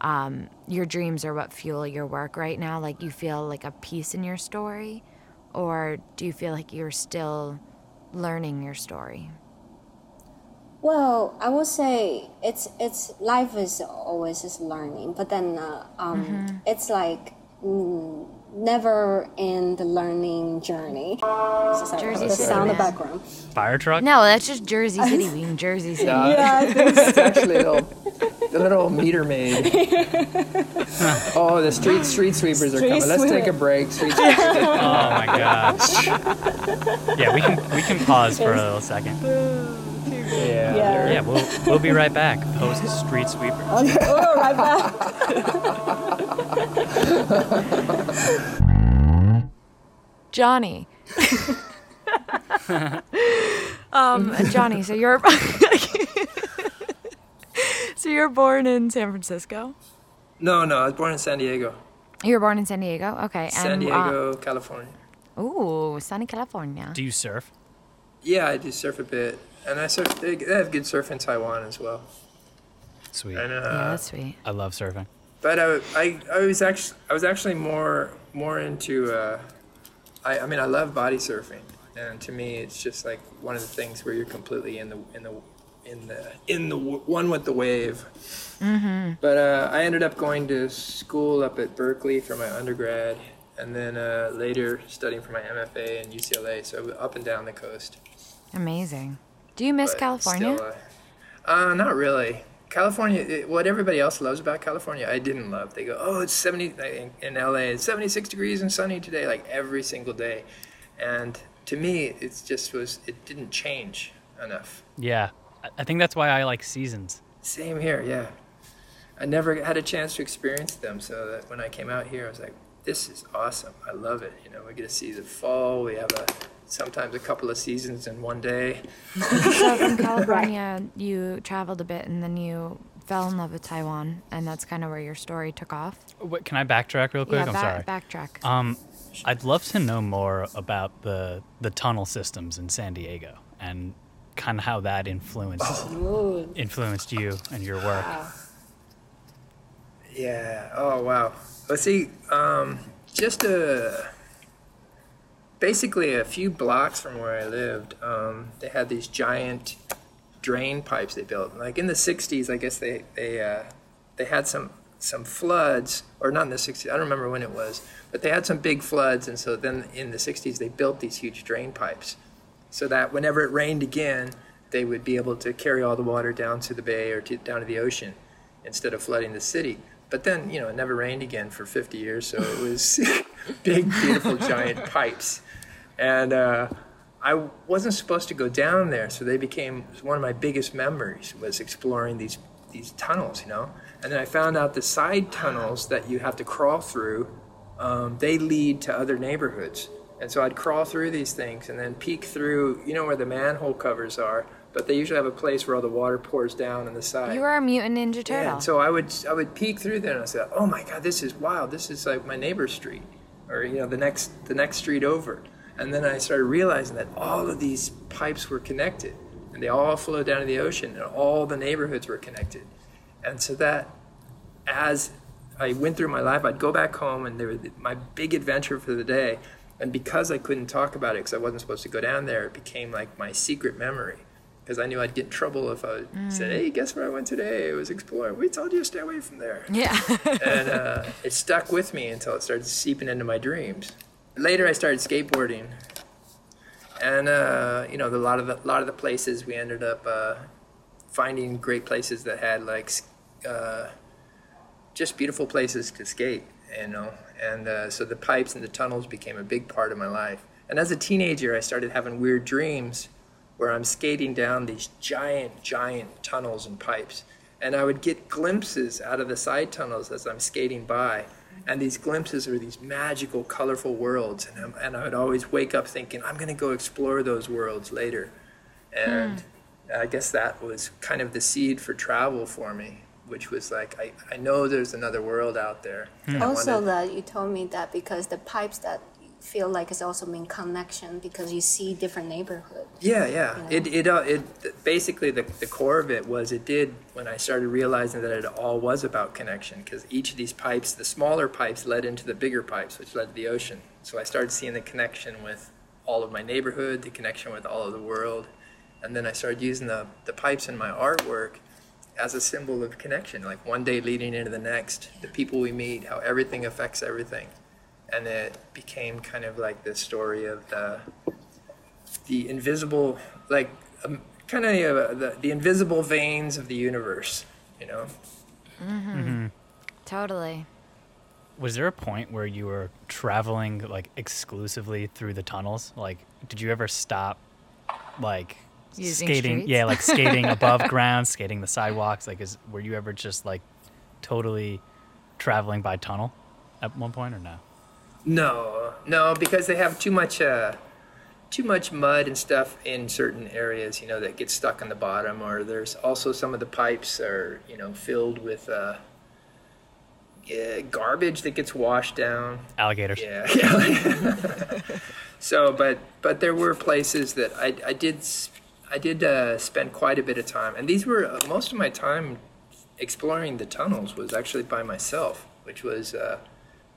Um, your dreams are what fuel your work right now. Like you feel like a piece in your story, or do you feel like you're still learning your story? well i will say it's it's life is always is learning but then uh, um, it's like mm, never in the learning journey Sorry, Jersey the City, sound in the man. background Fire truck? No, that's just Jersey City being Jersey City. *laughs* it's actually a little, the little meter maid. *laughs* oh, the street street sweepers are Street coming. Let's take a break. *laughs* Street sweepers. Oh my gosh. yeah, we can we can pause for a little second. Yeah. Yeah. Yeah, we'll we'll be right back. Post street sweeper. oh right back Johnny. *laughs* um, Johnny, so you're *laughs* so you're born in San Francisco. No, no, I was born in San Diego. You were born in San Diego. Okay, San and Diego, California. Uh, ooh, sunny California. Do you surf? Yeah, I do surf a bit, and I surf. They they have good surf in Taiwan as well. Sweet. And, uh, yeah, that's sweet. I love surfing. But I, I, I was actually I was actually more more into. Uh, I, I mean, I love body surfing, and to me, it's just like one of the things where you're completely in the in the in the in the w- one with the wave. Mm-hmm. But uh, I ended up going to school up at Berkeley for my undergrad, and then uh, later studying for my MFA in UCLA. So up and down the coast. Amazing. Do you miss but California? still, uh, uh, not really. California, it, what everybody else loves about California, I didn't love. They go, oh, it's 70 in, in LA, it's 76 degrees and sunny today, like every single day. And to me, it's just was, it didn't change enough. Yeah, I- I think that's why I like seasons. Same here, yeah. I never had a chance to experience them, so that when I came out here, I was like, this is awesome. I love it. You know, we get to see the fall. We have a sometimes a couple of seasons in one day. *laughs* so from *laughs* California, you traveled a bit and then you fell in love with Taiwan, and that's kind of where your story took off. Wait, can I backtrack real quick? yeah, I'm ba- sorry. backtrack. Um, I'd love to know more about the the tunnel systems in San Diego and kind of how that influenced influenced you and your work. Yeah. Oh wow. Let's see. Um, just a basically a few blocks from where I lived, um, they had these giant drain pipes they built. Like in the '60s, I guess they they uh, they had some some floods, or not in the 60s, I don't remember when it was, but they had some big floods, and so then in the 60s they built these huge drain pipes so that whenever it rained again, they would be able to carry all the water down to the bay or to, down to the ocean instead of flooding the city. But then, you know, it never rained again for 50 years, so it was *laughs* big, beautiful, giant pipes. And uh, I wasn't supposed to go down there, so they became one of my biggest memories was exploring these these tunnels, you know. And then I found out the side tunnels that you have to crawl through, um, they lead to other neighborhoods. And so I'd crawl through these things and then peek through, you know, where the manhole covers are. But they usually have a place where all the water pours down on the side. You are a mutant Ninja Turtle. Yeah, and so I would I would peek through there and I said, "Oh my God, this is wild! This is like my neighbor's street, or you know, the next the next street over." And then I started realizing that all of these pipes were connected, and they all flowed down to the ocean, and all the neighborhoods were connected. And so that, as I went through my life, I'd go back home, and there was my big adventure for the day. And because I couldn't talk about it because I wasn't supposed to go down there, it became like my secret memory. Because I knew I'd get in trouble if I said, "Hey, guess where I went today? It was exploring." We told you to stay away from there. Yeah. *laughs* and uh, it stuck with me until it started seeping into my dreams. Later, I started skateboarding, and uh, you know, a lot of the lot of the places we ended up uh, finding great places that had like uh, just beautiful places to skate, you know. And uh, so the pipes and the tunnels became a big part of my life. And as a teenager, I started having weird dreams where I'm skating down these giant, giant tunnels and pipes. And I would get glimpses out of the side tunnels as I'm skating by. And these glimpses are these magical, colorful worlds. And, I'm, and I would always wake up thinking, I'm going to go explore those worlds later. And hmm. I guess that was kind of the seed for travel for me, which was like, I, I know there's another world out there. and I hmm. Also, wanted- that you told me that because the pipes that you feel like it's also mean connection because you see different neighborhood. Yeah, yeah. know? It it uh, it basically the the core of it was it did when I started realizing that it all was about connection because each of these pipes, the smaller pipes, led into the bigger pipes, which led to the ocean. So I started seeing the connection with all of my neighborhood, the connection with all of the world, and then I started using the the pipes in my artwork as a symbol of connection, like one day leading into the next, the people we meet, how everything affects everything. And it became kind of like the story of the the invisible, like um, kind of uh, the, the invisible veins of the universe, you know? totally. Was there a point where you were traveling like exclusively through the tunnels? Like, did you ever stop, like Using skating? streets? Yeah, like skating *laughs* above ground, skating the sidewalks. Like, is were you ever just like totally traveling by tunnel at one point or no? No, no, because they have too much, uh, too much mud and stuff in certain areas, you know, that gets stuck on the bottom. Or there's also some of the pipes are, you know, filled with uh, yeah, garbage that gets washed down. Alligators. Yeah, *laughs* yeah. so, but but there were places that I I did I did uh, spend quite a bit of time, and these were uh, most of my time exploring the tunnels was actually by myself, which was uh,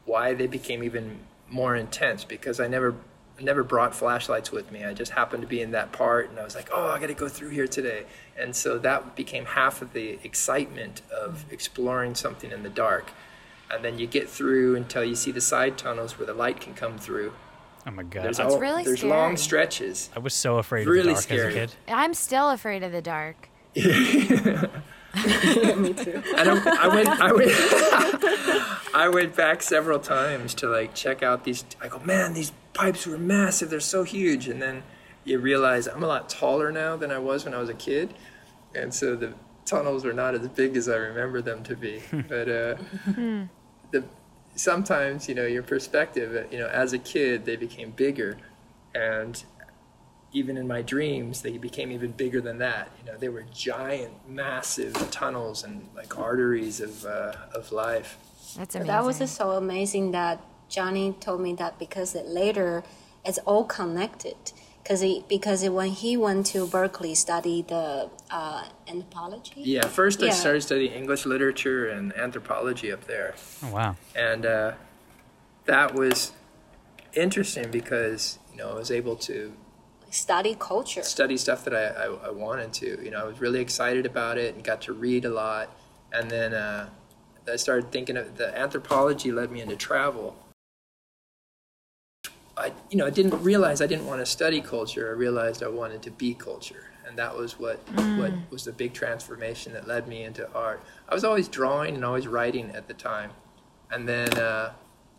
why they became even more intense because I never never brought flashlights with me. I just happened to be in that part, and I was like, oh, I got to go through here today, and so that became half of the excitement of mm-hmm. exploring something in the dark. And then you get through until you see the side tunnels where the light can come through. Oh my god. There's I, all, really there's long stretches. I was so afraid really of the dark scary. as a kid. I'm still afraid of the dark. *laughs* *laughs* Me too. And I, I went, I went, *laughs* I went back several times to like check out these. I go, man, these pipes were massive. They're so huge. And then you realize I'm a lot taller now than I was when I was a kid, and so the tunnels are not as big as I remember them to be. *laughs* but uh, the sometimes you know your perspective. uh, You know, as a kid, they became bigger, and even in my dreams, they became even bigger than that. You know, they were giant, massive tunnels and like arteries of uh, of life. That's amazing. That was just so amazing that Johnny told me that because it later it's all connected. Because he, because when he went to Berkeley, study the uh, anthropology. Yeah, first I started studying English literature and anthropology up there, Oh wow. and uh, that was interesting because you know I was able to Study culture. study stuff that I, I, I wanted to. You know, I was really excited about it and got to read a lot. And then uh, I started thinking of the anthropology led me into travel. I, you know, I didn't realize I didn't want to study culture. I realized I wanted to be culture, and that was what what was the big transformation that led me into art. I was always drawing and always writing at the time, and then uh,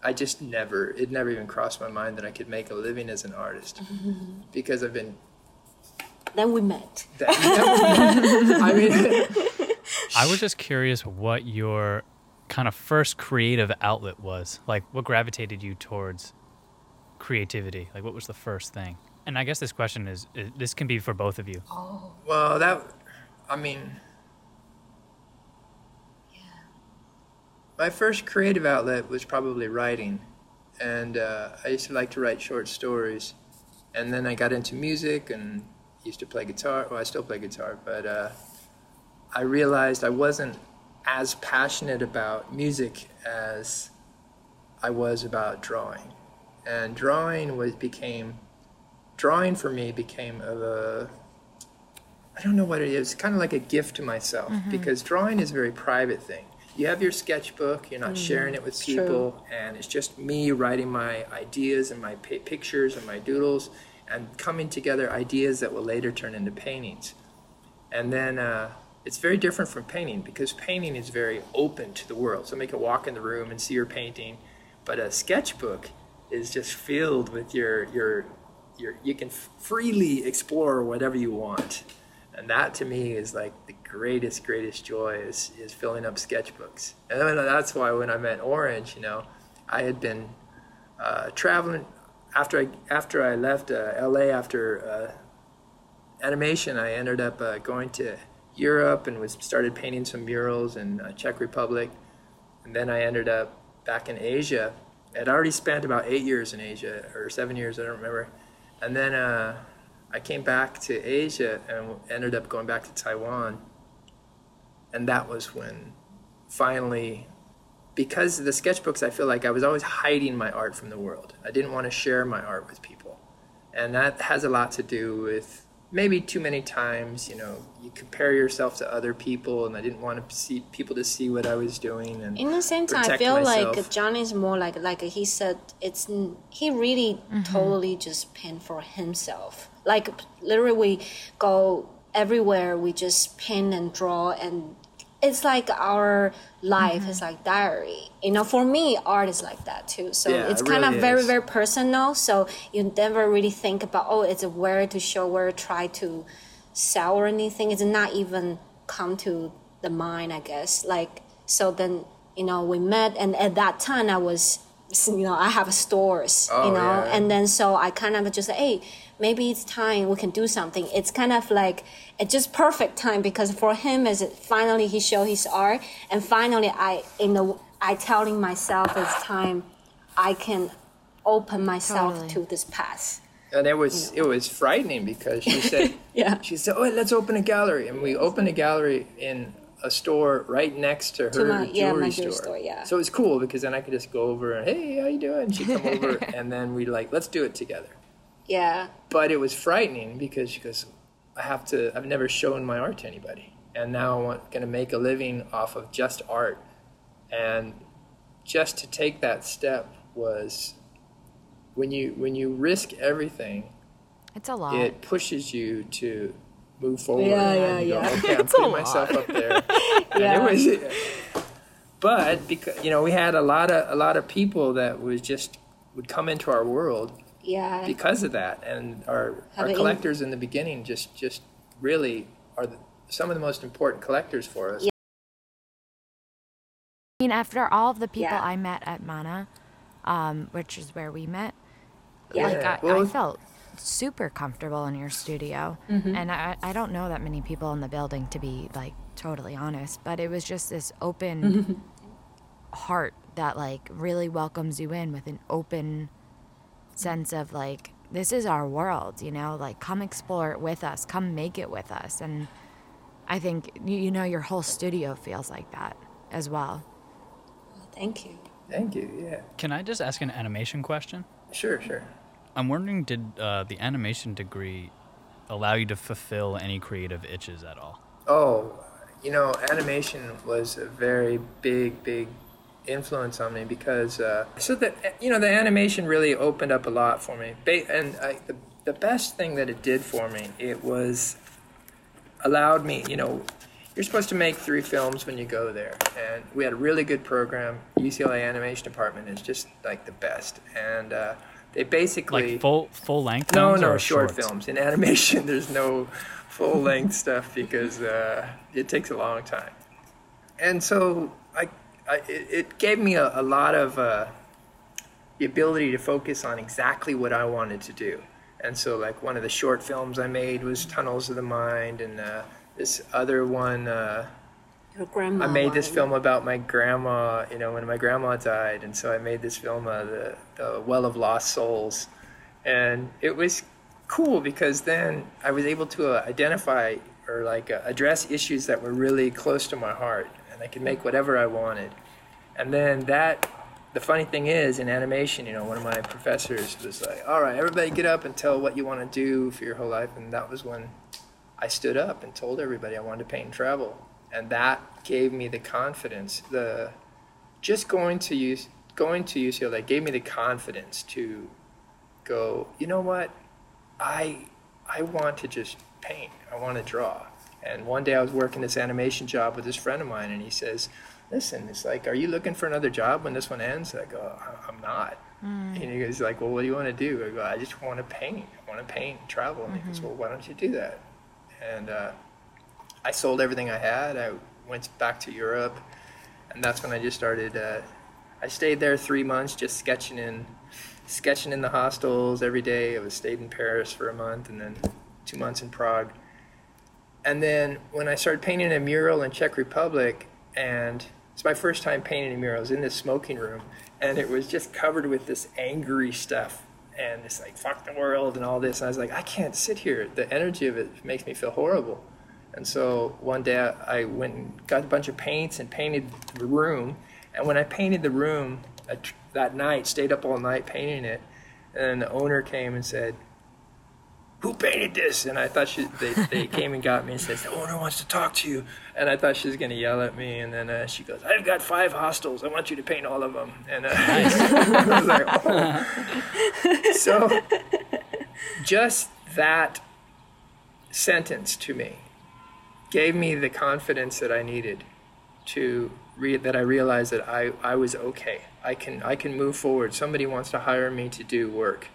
I just never it never even crossed my mind that I could make a living as an artist mm-hmm. because I've been. Then we met. I mean, *laughs* I was just curious what your kind of first creative outlet was. Like, what gravitated you towards creativity? Like, what was the first thing? And I guess this question is, is this can be for both of you. Oh. Well, that, I mean, my first creative outlet was probably writing, and uh, I used to like to write short stories, and then I got into music and used to play guitar. Well, I still play guitar, but uh, I realized I wasn't as passionate about music as I was about drawing, and drawing was became drawing for me became of a I don't know what it is. Kind of like a gift to myself because drawing is a very private thing. You have your sketchbook. You're not sharing it with True. people, and it's just me writing my ideas and my pi pictures and my doodles, and coming together ideas that will later turn into paintings. And then uh, it's very different from painting because painting is very open to the world. So Somebody can walk in the room and see your painting, but a sketchbook is just filled with your your your. You can freely explore whatever you want, and that to me is like the greatest greatest joy is is filling up sketchbooks. And that's why when I met Orange, you know, I had been uh, traveling after I after I left uh, L.A. after. Uh, animation, I ended up uh, going to Europe and was started painting some murals in uh, Czech Republic, and then I ended up back in Asia. I'd already spent about eight years in Asia or seven years, I don't remember, and then uh, I came back to Asia and ended up going back to Taiwan, and that was when finally. Because of the sketchbooks, I feel like I was always hiding my art from the world. I didn't want to share my art with people. And that has a lot to do with maybe too many times, you know, you compare yourself to other people, and I didn't want to see people to see what I was doing. And In the same time, I feel myself. like John is more like like he said. It's he really mm-hmm. totally just paint for himself. Like literally, we go everywhere. We just paint and draw, and it's like our life is mm-hmm. like diary. You know, for me, art is like that too. So Yeah, it's it kind really of very is. very personal. So you never really think about oh, it's a where to show, where to try to sell or anything. It's not even come to the mind, I guess. Like so, then you know we met, and at that time I was, *laughs* you know, I have stores, Oh, you know, yeah. and then so I kind of just hey, maybe it's time we can do something. It's kind of like it's just perfect time because for him is it finally he show his art, and finally I in the I telling myself it's time I can open myself Totally. to this path. and it was it was frightening because she said *laughs* Yeah. she said oh let's open a gallery and we opened a gallery in a store right next to her To my- jewelry, yeah, my store. jewelry store, yeah. so it was cool because then I could just go over and hey how you doing she'd come *laughs* over and then we like let's do it together Yeah. but it was frightening because she goes I have to I've never shown my art to anybody and now I'm going to make a living off of just art and just to take that step was when you when you risk everything It's a lot. it pushes you to move forward. Yeah, and yeah, you go, yeah. Okay, I'm *laughs* putting myself up there. Yeah. *laughs* And it was, but because you know we had a lot of a lot of people that was just would come into our world Yeah. because of that, and our Have our it in- collectors in the beginning just just really are the, some of the most important collectors for us. Yeah. I mean, after all of the people Yeah. I met at Mana, um, which is where we met, Yeah. like I, Well- I felt super comfortable in your studio, Mm-hmm. and I, I don't know that many people in the building to be like totally honest, but it was just this open *laughs* heart that like really welcomes you in with an open sense of like this is our world, you know, like come explore it with us, come make it with us, and I think you you know your whole studio feels like that as well. Thank you. Thank you. Yeah. Can I just ask an animation question? Sure. Sure. I'm wondering, did uh, the animation degree allow you to fulfill any creative itches at all? Oh, you know, animation was a very big, big influence on me because uh, so that you know the animation really opened up a lot for me. And I, the the best thing that it did for me, it was allowed me, you know, you're supposed to make three films when you go there, and we had a really good program. UCLA animation department is just like the best, and uh, they basically Like full full length. no, films no, or short shorts? films. In animation, *laughs* there's no full length stuff because uh, it takes a long time. And so I it, it gave me a, a lot of uh, the ability to focus on exactly what I wanted to do. And so, like one of the short films I made was Tunnels of the Mind, and uh, this other one. Uh. I made this film about my grandma, you know, when my grandma died, and so I made this film, uh, the, the Well of Lost Souls, and it was cool because then I was able to uh, identify or like uh, address issues that were really close to my heart, and I could make whatever I wanted. And then that, the funny thing is, in animation, you know, one of my professors was like, "All right, everybody, get up and tell what you want to do for your whole life," and that was when I stood up and told everybody I wanted to paint and travel, and that gave me the confidence. The just going to use going to UCLA gave me the confidence to go. You know what? I I want to just paint. I want to draw. And one day I was working this animation job with this friend of mine, and he says, "Listen, it's like, are you looking for another job when this one ends?" I go, "I- "I'm not." And he goes like, "Well, what do you want to do?" I go, "I just want to paint. I want to paint and travel." And he goes, "Well, why don't you do that?" And uh, I sold everything I had. I went back to Europe, and that's when I just started. Uh, I stayed there three months, just sketching in, sketching in the hostels every day. I was stayed in Paris for a month, and then two months in Prague. And then when I started painting a mural in Czech Republic, and it's my first time painting a mural. I was in this smoking room, and it was just covered with this angry stuff, and it's like fuck the world and all this. And I was like, I can't sit here. The energy of it makes me feel horrible. And so one day I went and got a bunch of paints and painted the room. And when I painted the room that night, stayed up all night painting it, and the owner came and said, "Who painted this?" And I thought she, they, they *laughs* came and got me and says, "The owner wants to talk to you." And I thought she was going to yell at me. And then uh, she goes, "I've got five hostels. I want you to paint all of them." And uh, *laughs* I was like, "Oh." *laughs* So just that sentence to me gave me the confidence that I needed to re- that I realized that I, I was okay. I can I can move forward. Somebody wants to hire me to do work.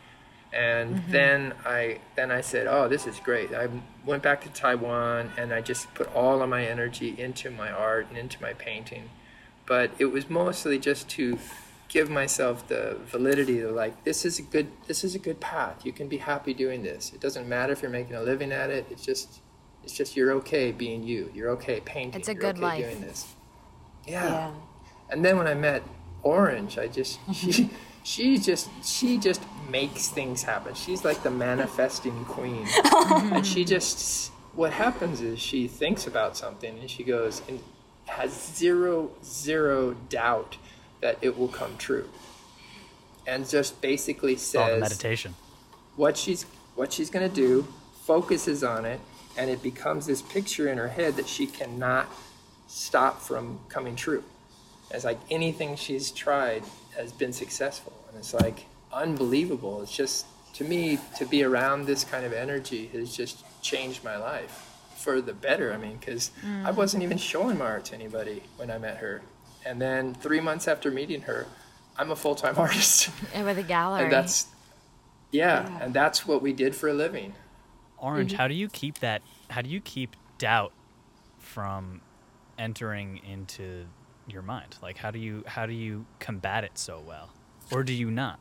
And mm-hmm. then I then I said, "Oh, this is great." I went back to Taiwan and I just put all of my energy into my art and into my painting. But it was mostly just to give myself the validity of like this is a good this is a good path. You can be happy doing this. It doesn't matter if you're making a living at it. It's just it's just you're okay being you. You're okay painting. It's a You're good okay life. doing this. Yeah. And then when I met Orange, I just *laughs* she she just she just makes things happen. She's like the manifesting queen. *laughs* and she just what happens is she thinks about something and she goes and has zero zero doubt that it will come true. And just basically All the says meditation. what she's what she's going to do, focuses on it, and it becomes this picture in her head that she cannot stop from coming true. It's like anything she's tried has been successful, and it's like unbelievable. It's just to me to be around this kind of energy has just changed my life for the better. I mean, because I mm. wasn't even showing my art to anybody when I met her, and then three months after meeting her, I'm a full time *laughs* artist. And with a gallery. And that's yeah, and that's what we did for a living. Orange, mm-hmm. how do you keep that? How do you keep doubt from entering into your mind? Like, how do you how do you combat it so well, or do you not?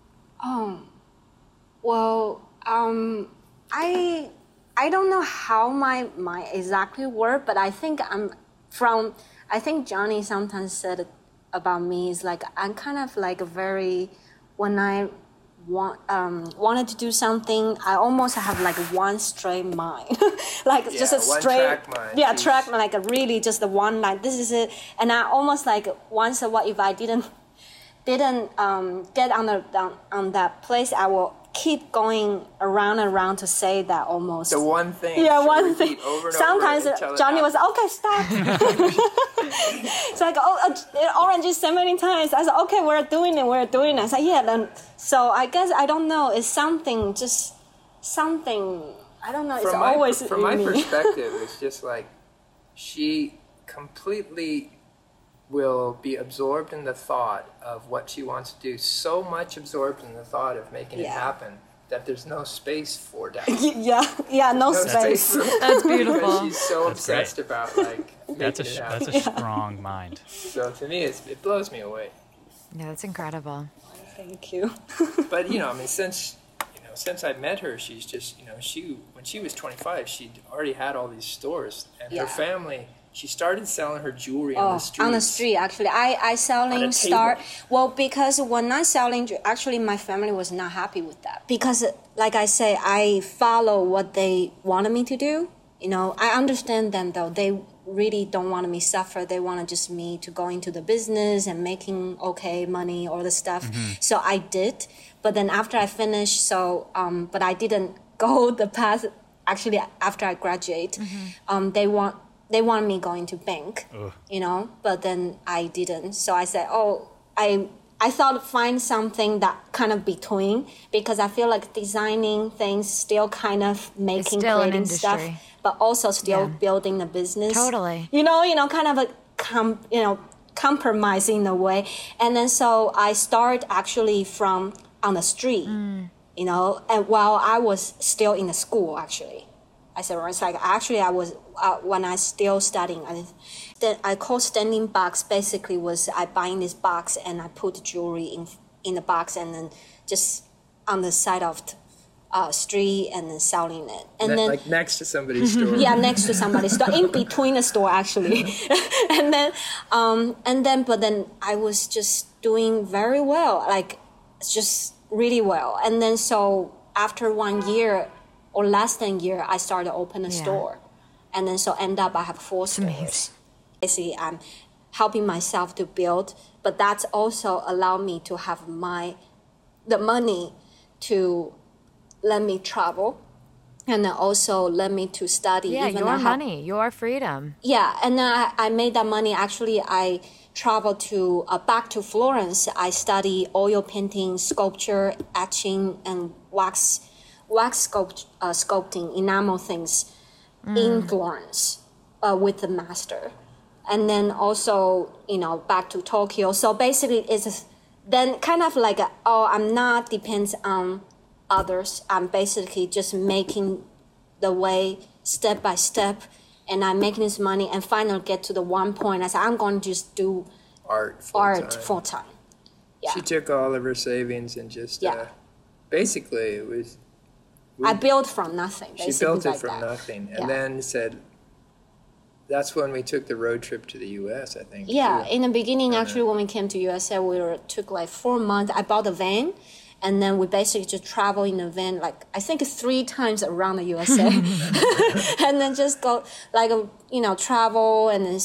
Well, um, I I don't know how my my exactly work, but I think I'm from. I think Johnny sometimes said about me is like I'm kind of like a very when I want um, wanted to do something, I almost have like one straight mind, *laughs* like just a straight track mind. yeah track like a really just the one line. This is it, and I almost like once a while if I didn't didn't um, get on the on, on that place, I will keep going around and around to say that almost. The one thing. yeah, one thing. Sometimes Johnny was happens. okay, stop. *laughs* *laughs* it's like oh, uh, orange so many times. I said okay, we're doing it, we're doing it. I said yeah, then. So I guess I don't know. It's something, just something. I don't know. It's from my, always from my me. *laughs* perspective, it's just like she completely will be absorbed in the thought of what she wants to do. So much absorbed in the thought of making it happen that there's no space for *laughs* doubt. yeah, yeah, no No space. for That's because beautiful. she's so That's great. obsessed about like *laughs* That's a sh- it that's a strong mind. So to me, it's, it blows me away. Yeah, that's incredible. Thank you. *laughs* But you know, I mean, since you know, since I met her, she's just you know, she when she was 25, she'd already had all these stores, and Yeah. her family. She started selling her jewelry Oh, on the street. on the street, actually, I I On a selling table. start well because when I selling, ju- actually, my family was not happy with that because, like I say, I follow what they wanted me to do. You know, I understand them though. They really don't want me suffer. They want just me to go into the business and making okay money, all the stuff. So I did, but then after I finished, so um, but I didn't *laughs* go the path. Actually, after I graduate, um, they want they want me going to bank you know but then i didn't so i said oh i i thought find something that kind of between because i feel like designing things still kind of making still creating stuff but also still Yeah. building the business Totally. you know you know kind of a com, you know compromising the way and then so i start actually from on the street Mm. you know and while i was still in the school actually I said, it's like actually I was uh, when I still studying. I, then I call standing box basically was I buying this box and I put jewelry in in the box and then just on the side of the uh, street and then selling it. And Ne- then like next to somebody's store. *laughs* yeah, next to somebody's store, in between the store actually. *laughs* and then, um, and then, but then I was just doing very well, like just really well. And then so after one year or less than a year, I started open a Yeah. store, and then so end up I have four stores. amazing. Basically, I'm helping myself to build, but that's also allowed me to have my the money to let me travel and then also let me to study Yeah, even your have- money, your freedom. yeah and then I, I made that money actually i traveled to uh, back to florence i study oil painting sculpture etching and wax wax sculpt, uh, sculpting enamel things in florence uh, with the master and then also you know back to tokyo so basically it's then kind of like a, oh i'm not depends on others i'm basically just making the way step by step and i'm making this money and finally get to the one point i said i'm going to just do Art. Full art time. full time yeah She took all of her savings and just Yeah. uh, basically it was i mm. built from nothing she built it like from that. nothing and Yeah. then said that's when we took the road trip to the US I think Yeah, too. in the beginning, actually, when we came to USA, we were took like four months. I bought a van, and then we basically just travel in a van, like I think three times around the USA, *laughs* *laughs* and then just go like a, you know travel and then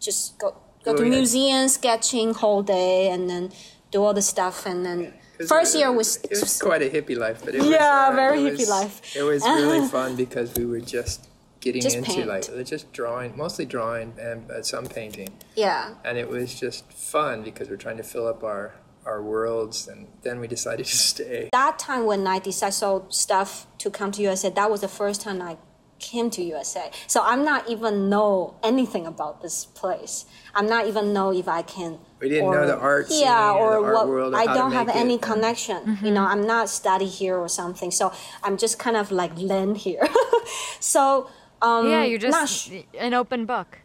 just go go Oh, to yeah. museums, sketching whole day, and then do all the stuff, and then first year was. it was quite a hippie life but it was Yeah, uh, very it hippie was- life. it was really *laughs* fun because we were just getting Just into paint. like just drawing mostly drawing and uh, some painting yeah, and it was just fun because we're trying to fill up our our worlds and then we decided *laughs* to stay that time when I decided so stuff to come to USA, that was the first time I came to USA. So I'm not even know anything about this place. I'm not even know if I can. We didn't know the art scene Yeah, or or the art what. world I don't have any it. connection. You know, I'm not study here or something. So I'm just kind of like land here. *laughs* so um, Yeah, you're just sh- an open book.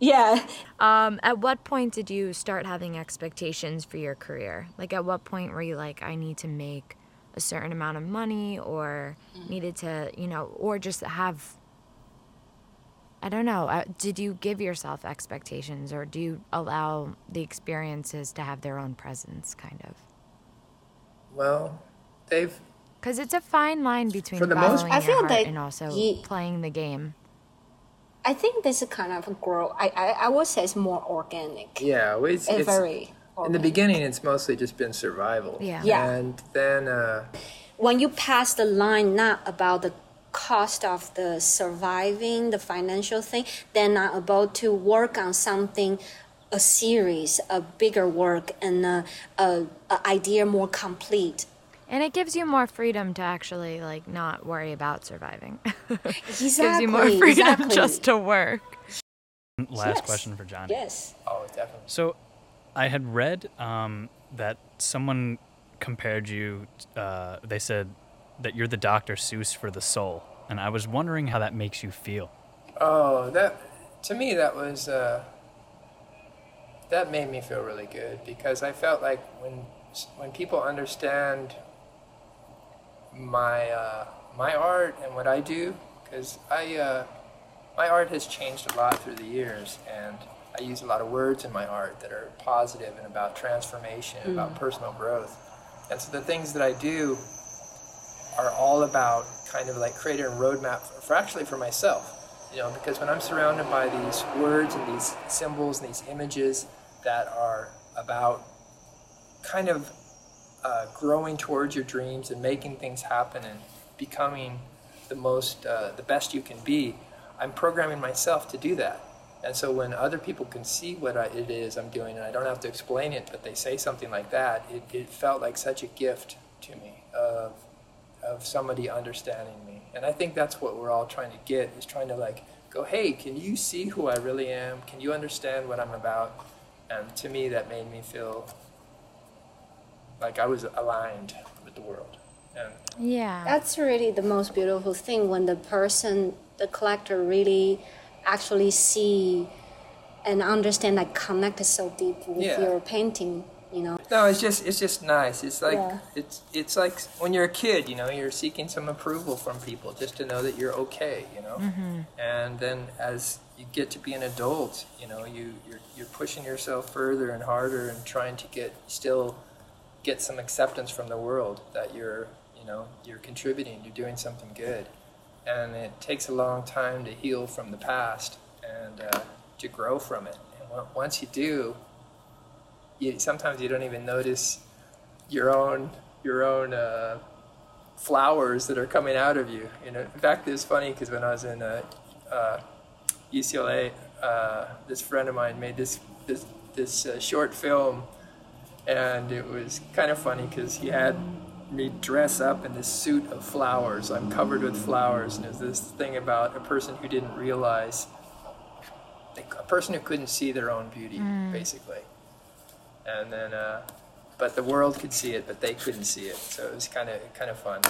yeah. Um, at what point did you start having expectations for your career? Like, at what point were you like, I need to make a certain amount of money, or needed to, you know, or just have. I don't know. Uh, did you give yourself expectations, or do you allow the experiences to have their own presence, kind of? well they've Because it's a fine line between For the most- following I your feel heart that and also ye- playing the game. I think this is kind of a grow. I, I I would say it's more organic. yeah it's, It's it's very. in the beginning it's mostly just been survival Yeah. Yeah. and then uh when you pass the line, not about the cost of the surviving, the financial thing, then are about to work on something, a series, a bigger work, and a, a, a idea more complete. And it gives you more freedom to actually like not worry about surviving. Exactly. *laughs* gives you more freedom exactly. just to work. Last Yes. question for Johnny. Yes. Oh, definitely. So, I had read um, that someone compared you. Uh, they said that you're the Dr. Seuss for the soul, and I was wondering how that makes you feel. Oh, that to me that was uh, that made me feel really good because I felt like when when people understand my uh, my art and what I do, because I uh, my art has changed a lot through the years, and I use a lot of words in my art that are positive and about transformation, about personal growth, and so the things that I do are all about kind of like creating a roadmap for, actually for myself. You know, because when I'm surrounded by these words and these symbols and these images that are about kind of uh, growing towards your dreams and making things happen and becoming the most, uh, the best you can be, I'm programming myself to do that. And so when other people can see what I, it is I'm doing, and I don't have to explain it, but they say something like that, it, it felt like such a gift to me of of somebody understanding me. And I think that's what we're all trying to get is trying to like go, hey, can you see who I really am? Can you understand what I'm about? And to me, that made me feel like I was aligned with the world. And Yeah. That's really the most beautiful thing when the person, the collector, really actually see and understand, like connect so deep with Yeah. your painting. You know. no, it's just it's just nice. It's like Yeah. it's it's like when you're a kid, you know, you're seeking some approval from people just to know that you're okay, you know. And then as you get to be an adult, you know, you you're, you're pushing yourself further and harder and trying to get still get some acceptance from the world that you're you know you're contributing, you're doing something good, and it takes a long time to heal from the past and uh, to grow from it. And on- once you do, you, sometimes you don't even notice your own your own uh, flowers that are coming out of you. You know, in fact, it's funny because when I was in uh, uh, UCLA, uh, this friend of mine made this this this uh, short film, and it was kind of funny because he had me dress up in this suit of flowers. I'm covered with flowers, and there's this thing about a person who didn't realize. A person who couldn't see their own beauty, basically and then uh, but the world could see it, but they couldn't see it. So it was kind of kind of fun.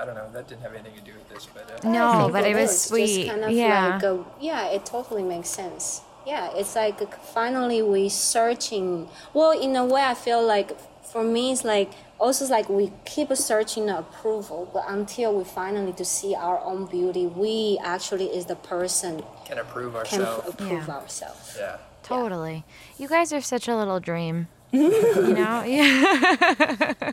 I don't know. That didn't have anything to do with this, but uh, No, but it was is. sweet. Just kind of Yeah. like a, yeah, it totally makes sense. Yeah, it's like finally we searching. Well, in a way, I feel like for me, it's like also like we keep searching the approval, but until we finally to see our own beauty, we actually is the person can approve ourselves. can ourselves. approve Yeah. ourselves. Yeah. Totally. You guys are such a little dream. You know? *laughs* Yeah. *laughs*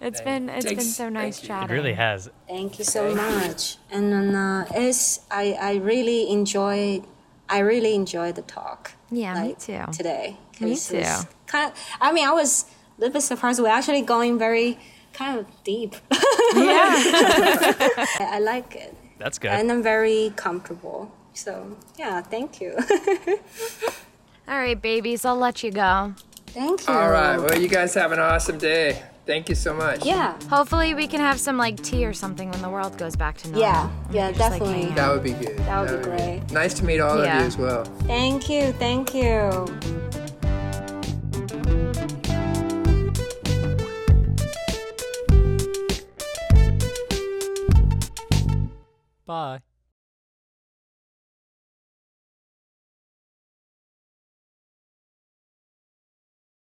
it's Thank- been it's been so nice thank you. It chatting. It really has. Thank you so Thank you. much. And then uh, it's I I really enjoy I really enjoy the talk. Yeah, me too. Today. Me 'cause it's too. Kind of. I mean, I was a little bit surprised. We're actually going very kind of deep. Yeah. I, *laughs* I like it, That's good. and I'm very comfortable. So yeah, thank you. All right, babies, I'll let you go. thank you. All right. Well, you guys have an awesome day. Thank you so much. Yeah. Hopefully we can have some like tea or something when the world goes back to normal. Yeah. And Yeah. just, like, Definitely. hang out. That would be good. That would be great. Nice to meet all of Yeah. you as well. Thank you. Thank you. Bye.